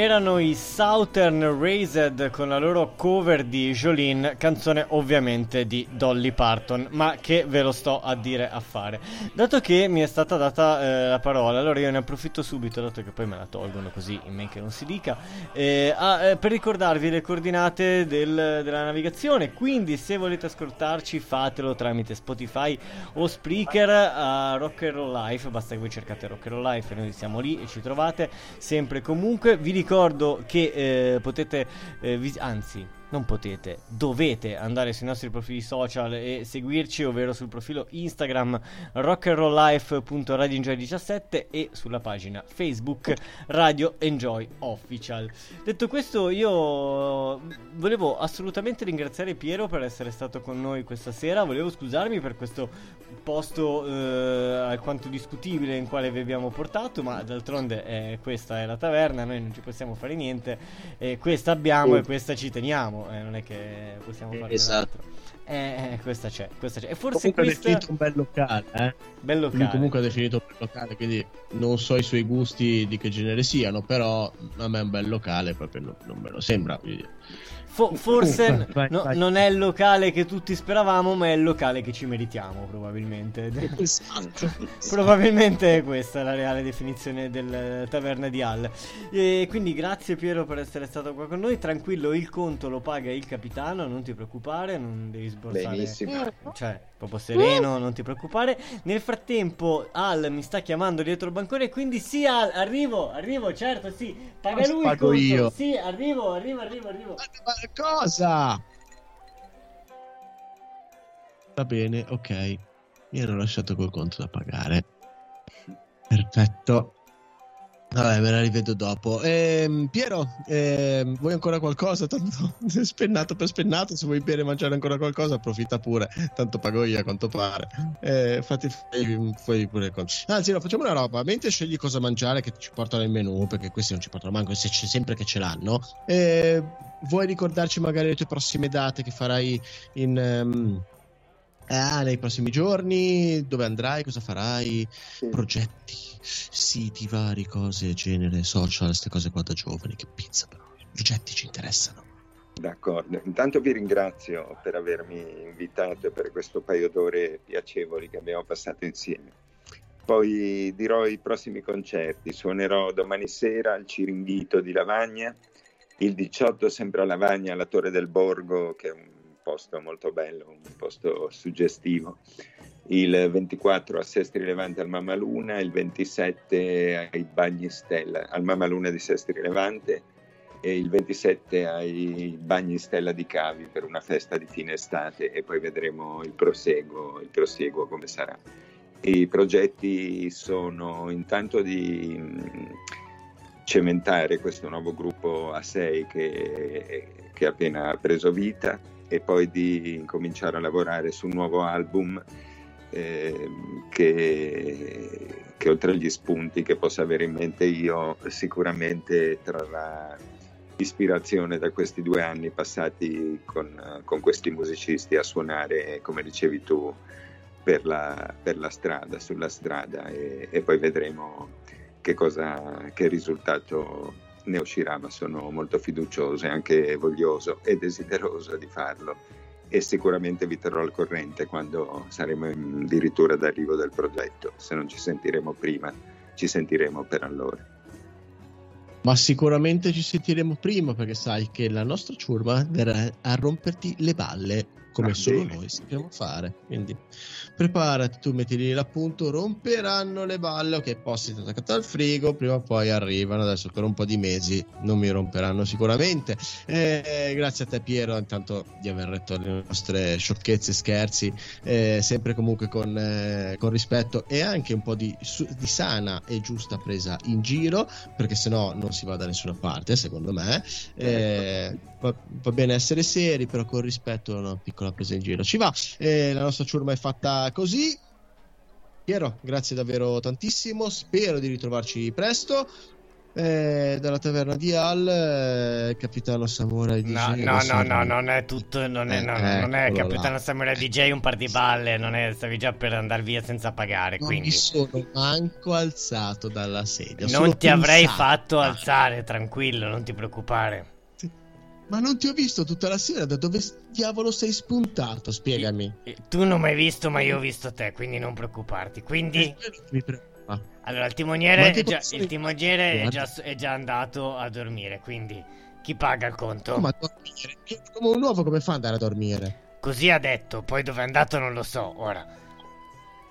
Erano i Southern Raised con la loro cover di Jolene, canzone ovviamente di Dolly Parton, ma che ve lo sto a dire a fare. Dato che mi è stata data eh, la parola, allora io ne approfitto subito, dato che poi me la tolgono così in men che non si dica, eh, ah, eh, per ricordarvi le coordinate del- della navigazione. Quindi se volete ascoltarci fatelo tramite Spotify o Spreaker a Rock and Roll Life, basta che voi cercate Rock and Roll Life noi siamo lì e ci trovate sempre e comunque. Vi ricordo che eh, potete, eh, vis- anzi non potete, dovete andare sui nostri profili social e seguirci, ovvero sul profilo Instagram rockandrolllife.radioenjoy17 e sulla pagina Facebook Radio Enjoy Official. Detto questo, io volevo assolutamente ringraziare Piero per essere stato con noi questa sera, volevo scusarmi per questo posto eh, alquanto discutibile in quale vi abbiamo portato, ma d'altronde eh, questa è la taverna, noi non ci possiamo fare niente, eh, questa abbiamo e questa ci teniamo, eh, non è che possiamo fare Esatto. eh, eh, questa c'è, questa c'è. E forse Comunque ha questa... definito un bel locale, eh. Bel Lui locale. comunque ha definito un bel locale, quindi non so i suoi gusti di che genere siano, però a me è un bel locale, proprio non, non me lo sembra. dire. Fo- forse vai, no- vai. non è il locale che tutti speravamo, ma è il locale che ci meritiamo, probabilmente. [laughs] Esatto. probabilmente è questa la reale definizione del taverna di Hall. E quindi grazie Piero per essere stato qua con noi. Tranquillo, il conto lo paga il capitano, non ti preoccupare, non devi sborsare. Benissimo. Cioè, proprio sereno, non ti preoccupare. Nel frattempo Al mi sta chiamando dietro il bancone, quindi sì Al, arrivo, arrivo, certo, sì. Paga lui il conto. io. Sì, arrivo, arrivo, arrivo, arrivo. Ma cosa? Va bene, ok. Mi hanno lasciato col conto da pagare. Perfetto. Vabbè, me la rivedo dopo. Ehm, Piero, ehm, vuoi ancora qualcosa? Tanto [laughs] spennato per spennato. Se vuoi bere e mangiare ancora qualcosa, approfitta pure. Tanto pago io a quanto pare. Eh, fatti fai, pure conto. Anzi, no, facciamo una roba. Mentre scegli cosa mangiare, che ci portano il menù, perché questi non ci portano manco, se c'è sempre che ce l'hanno. Eh, vuoi ricordarci magari le tue prossime date che farai in. ehm, ah, nei prossimi giorni, dove andrai, cosa farai, progetti, siti vari, cose, genere, social, queste cose qua da giovani, che pizza però, i progetti ci interessano. D'accordo, intanto vi ringrazio per avermi invitato e per questo paio d'ore piacevoli che abbiamo passato insieme. Poi dirò i prossimi concerti, suonerò domani sera al Ciringhito di Lavagna, il 18 sempre a Lavagna alla Torre del Borgo, che è un posto molto bello, un posto suggestivo. Il 24 a Sestri Levante al Mamaluna, il 27 ai Bagni Stella, al Mamaluna di Sestri Levante e il 27 ai Bagni Stella di Cavi per una festa di fine estate e poi vedremo il proseguo, il prosieguo come sarà. I progetti sono intanto di mh, cementare questo nuovo gruppo A6 che, che ha appena preso vita e poi di incominciare a lavorare su un nuovo album ehm, che, che oltre agli spunti che posso avere in mente io sicuramente trarrà ispirazione da questi due anni passati con, con questi musicisti a suonare, come dicevi tu, per la, per la strada, sulla strada e, e poi vedremo che, cosa, che risultato ne uscirà, ma sono molto fiducioso e anche voglioso e desideroso di farlo e sicuramente vi terrò al corrente quando saremo addirittura d'arrivo del progetto. Se non ci sentiremo prima, ci sentiremo per allora. Ma sicuramente ci sentiremo prima perché sai che la nostra ciurma verrà a romperti le balle come Ah, solo bene. noi sappiamo fare. Quindi preparati, tu metti lì l'appunto, romperanno le balle, ok, posti attaccato al frigo, prima o poi arrivano, adesso per un po' di mesi non mi romperanno sicuramente. Eh, grazie a te Piero intanto di aver retto le nostre sciocchezze e scherzi, eh, sempre comunque con, eh, con rispetto e anche un po' di, su- di sana e giusta presa in giro, perché sennò non si va da nessuna parte, secondo me. Eh, va, va bene essere seri, però con rispetto una piccola presa in giro ci va. Eh, la nostra ciurma è fatta così. Piero, grazie davvero tantissimo. Spero di ritrovarci presto. Eh, dalla taverna di Al, eh, capitano Samurai DJ. No, no, no, no, non è tutto, non è, Eh, no, no, non è Capitano là. Samurai DJ un par di balle, non è, stavi già per andare via senza pagare, Non quindi mi sono manco alzato dalla sedia. non ti avrei pensato. fatto alzare, tranquillo, non ti preoccupare. Ma non ti ho visto tutta la sera. Da dove diavolo sei spuntato? Spiegami. Tu non mi hai visto, ma io ho visto te, quindi non preoccuparti. Quindi, Mi preoccupa. allora, il timoniere, è già, il timoniere è, già, è già andato a dormire, quindi chi paga il conto? Ma dormire? Io Come un uovo, come fa ad andare a dormire? Così ha detto, poi dove è andato non lo so, ora.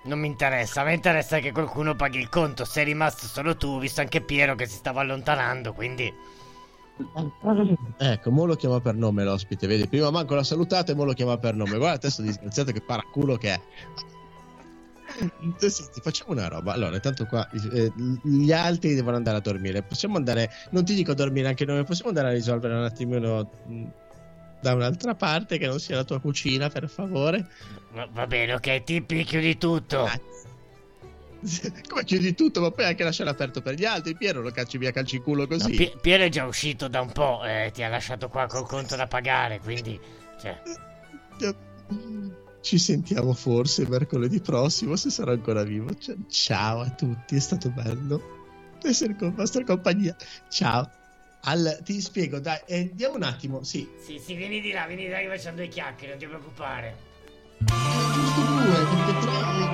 Non mi interessa, a me interessa che qualcuno paghi il conto. Sei rimasto solo tu, ho visto anche Piero che si stava allontanando, quindi... Ecco, mo lo chiama per nome l'ospite, vedi? Prima manco l'ha salutato e mo lo chiama per nome. Guarda, adesso disgraziato che paraculo che è. Eh, Senti, facciamo una roba. Allora, intanto qua eh, gli altri devono andare a dormire. Possiamo andare, non ti dico a dormire anche noi, possiamo andare a risolvere un attimino mh, da un'altra parte che non sia la tua cucina, per favore. Va, va bene, ok, Tippi, chiudi tutto. [laughs] Come chiudi tutto, ma poi anche lasciare aperto per gli altri. Piero lo cacci via calci culo No, così. Pie- Piero è già uscito da un po', eh, ti ha lasciato qua col conto da pagare, quindi... Cioè, Ci sentiamo forse mercoledì prossimo se sarò ancora vivo. Cioè, ciao a tutti, è stato bello essere con vostra compagnia. Ciao. Al- ti spiego, dai, eh, andiamo un attimo. Sì, sì, sì, vieni di là, vieni di là che facciamo due chiacchiere, non ti preoccupare. giusto due, perché tre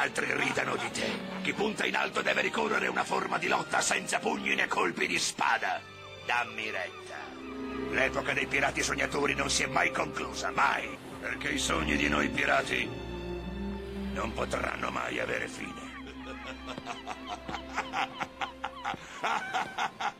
altri ridano di te. Chi punta in alto deve ricorrere a una forma di lotta senza pugni né colpi di spada. Dammi retta. L'epoca dei pirati sognatori non si è mai conclusa, mai. Perché i sogni di noi pirati non potranno mai avere fine. [laughs]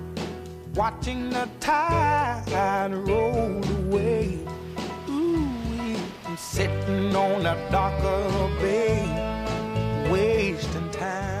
watching the tide roll away. Sitting on a darker bay, wasting time.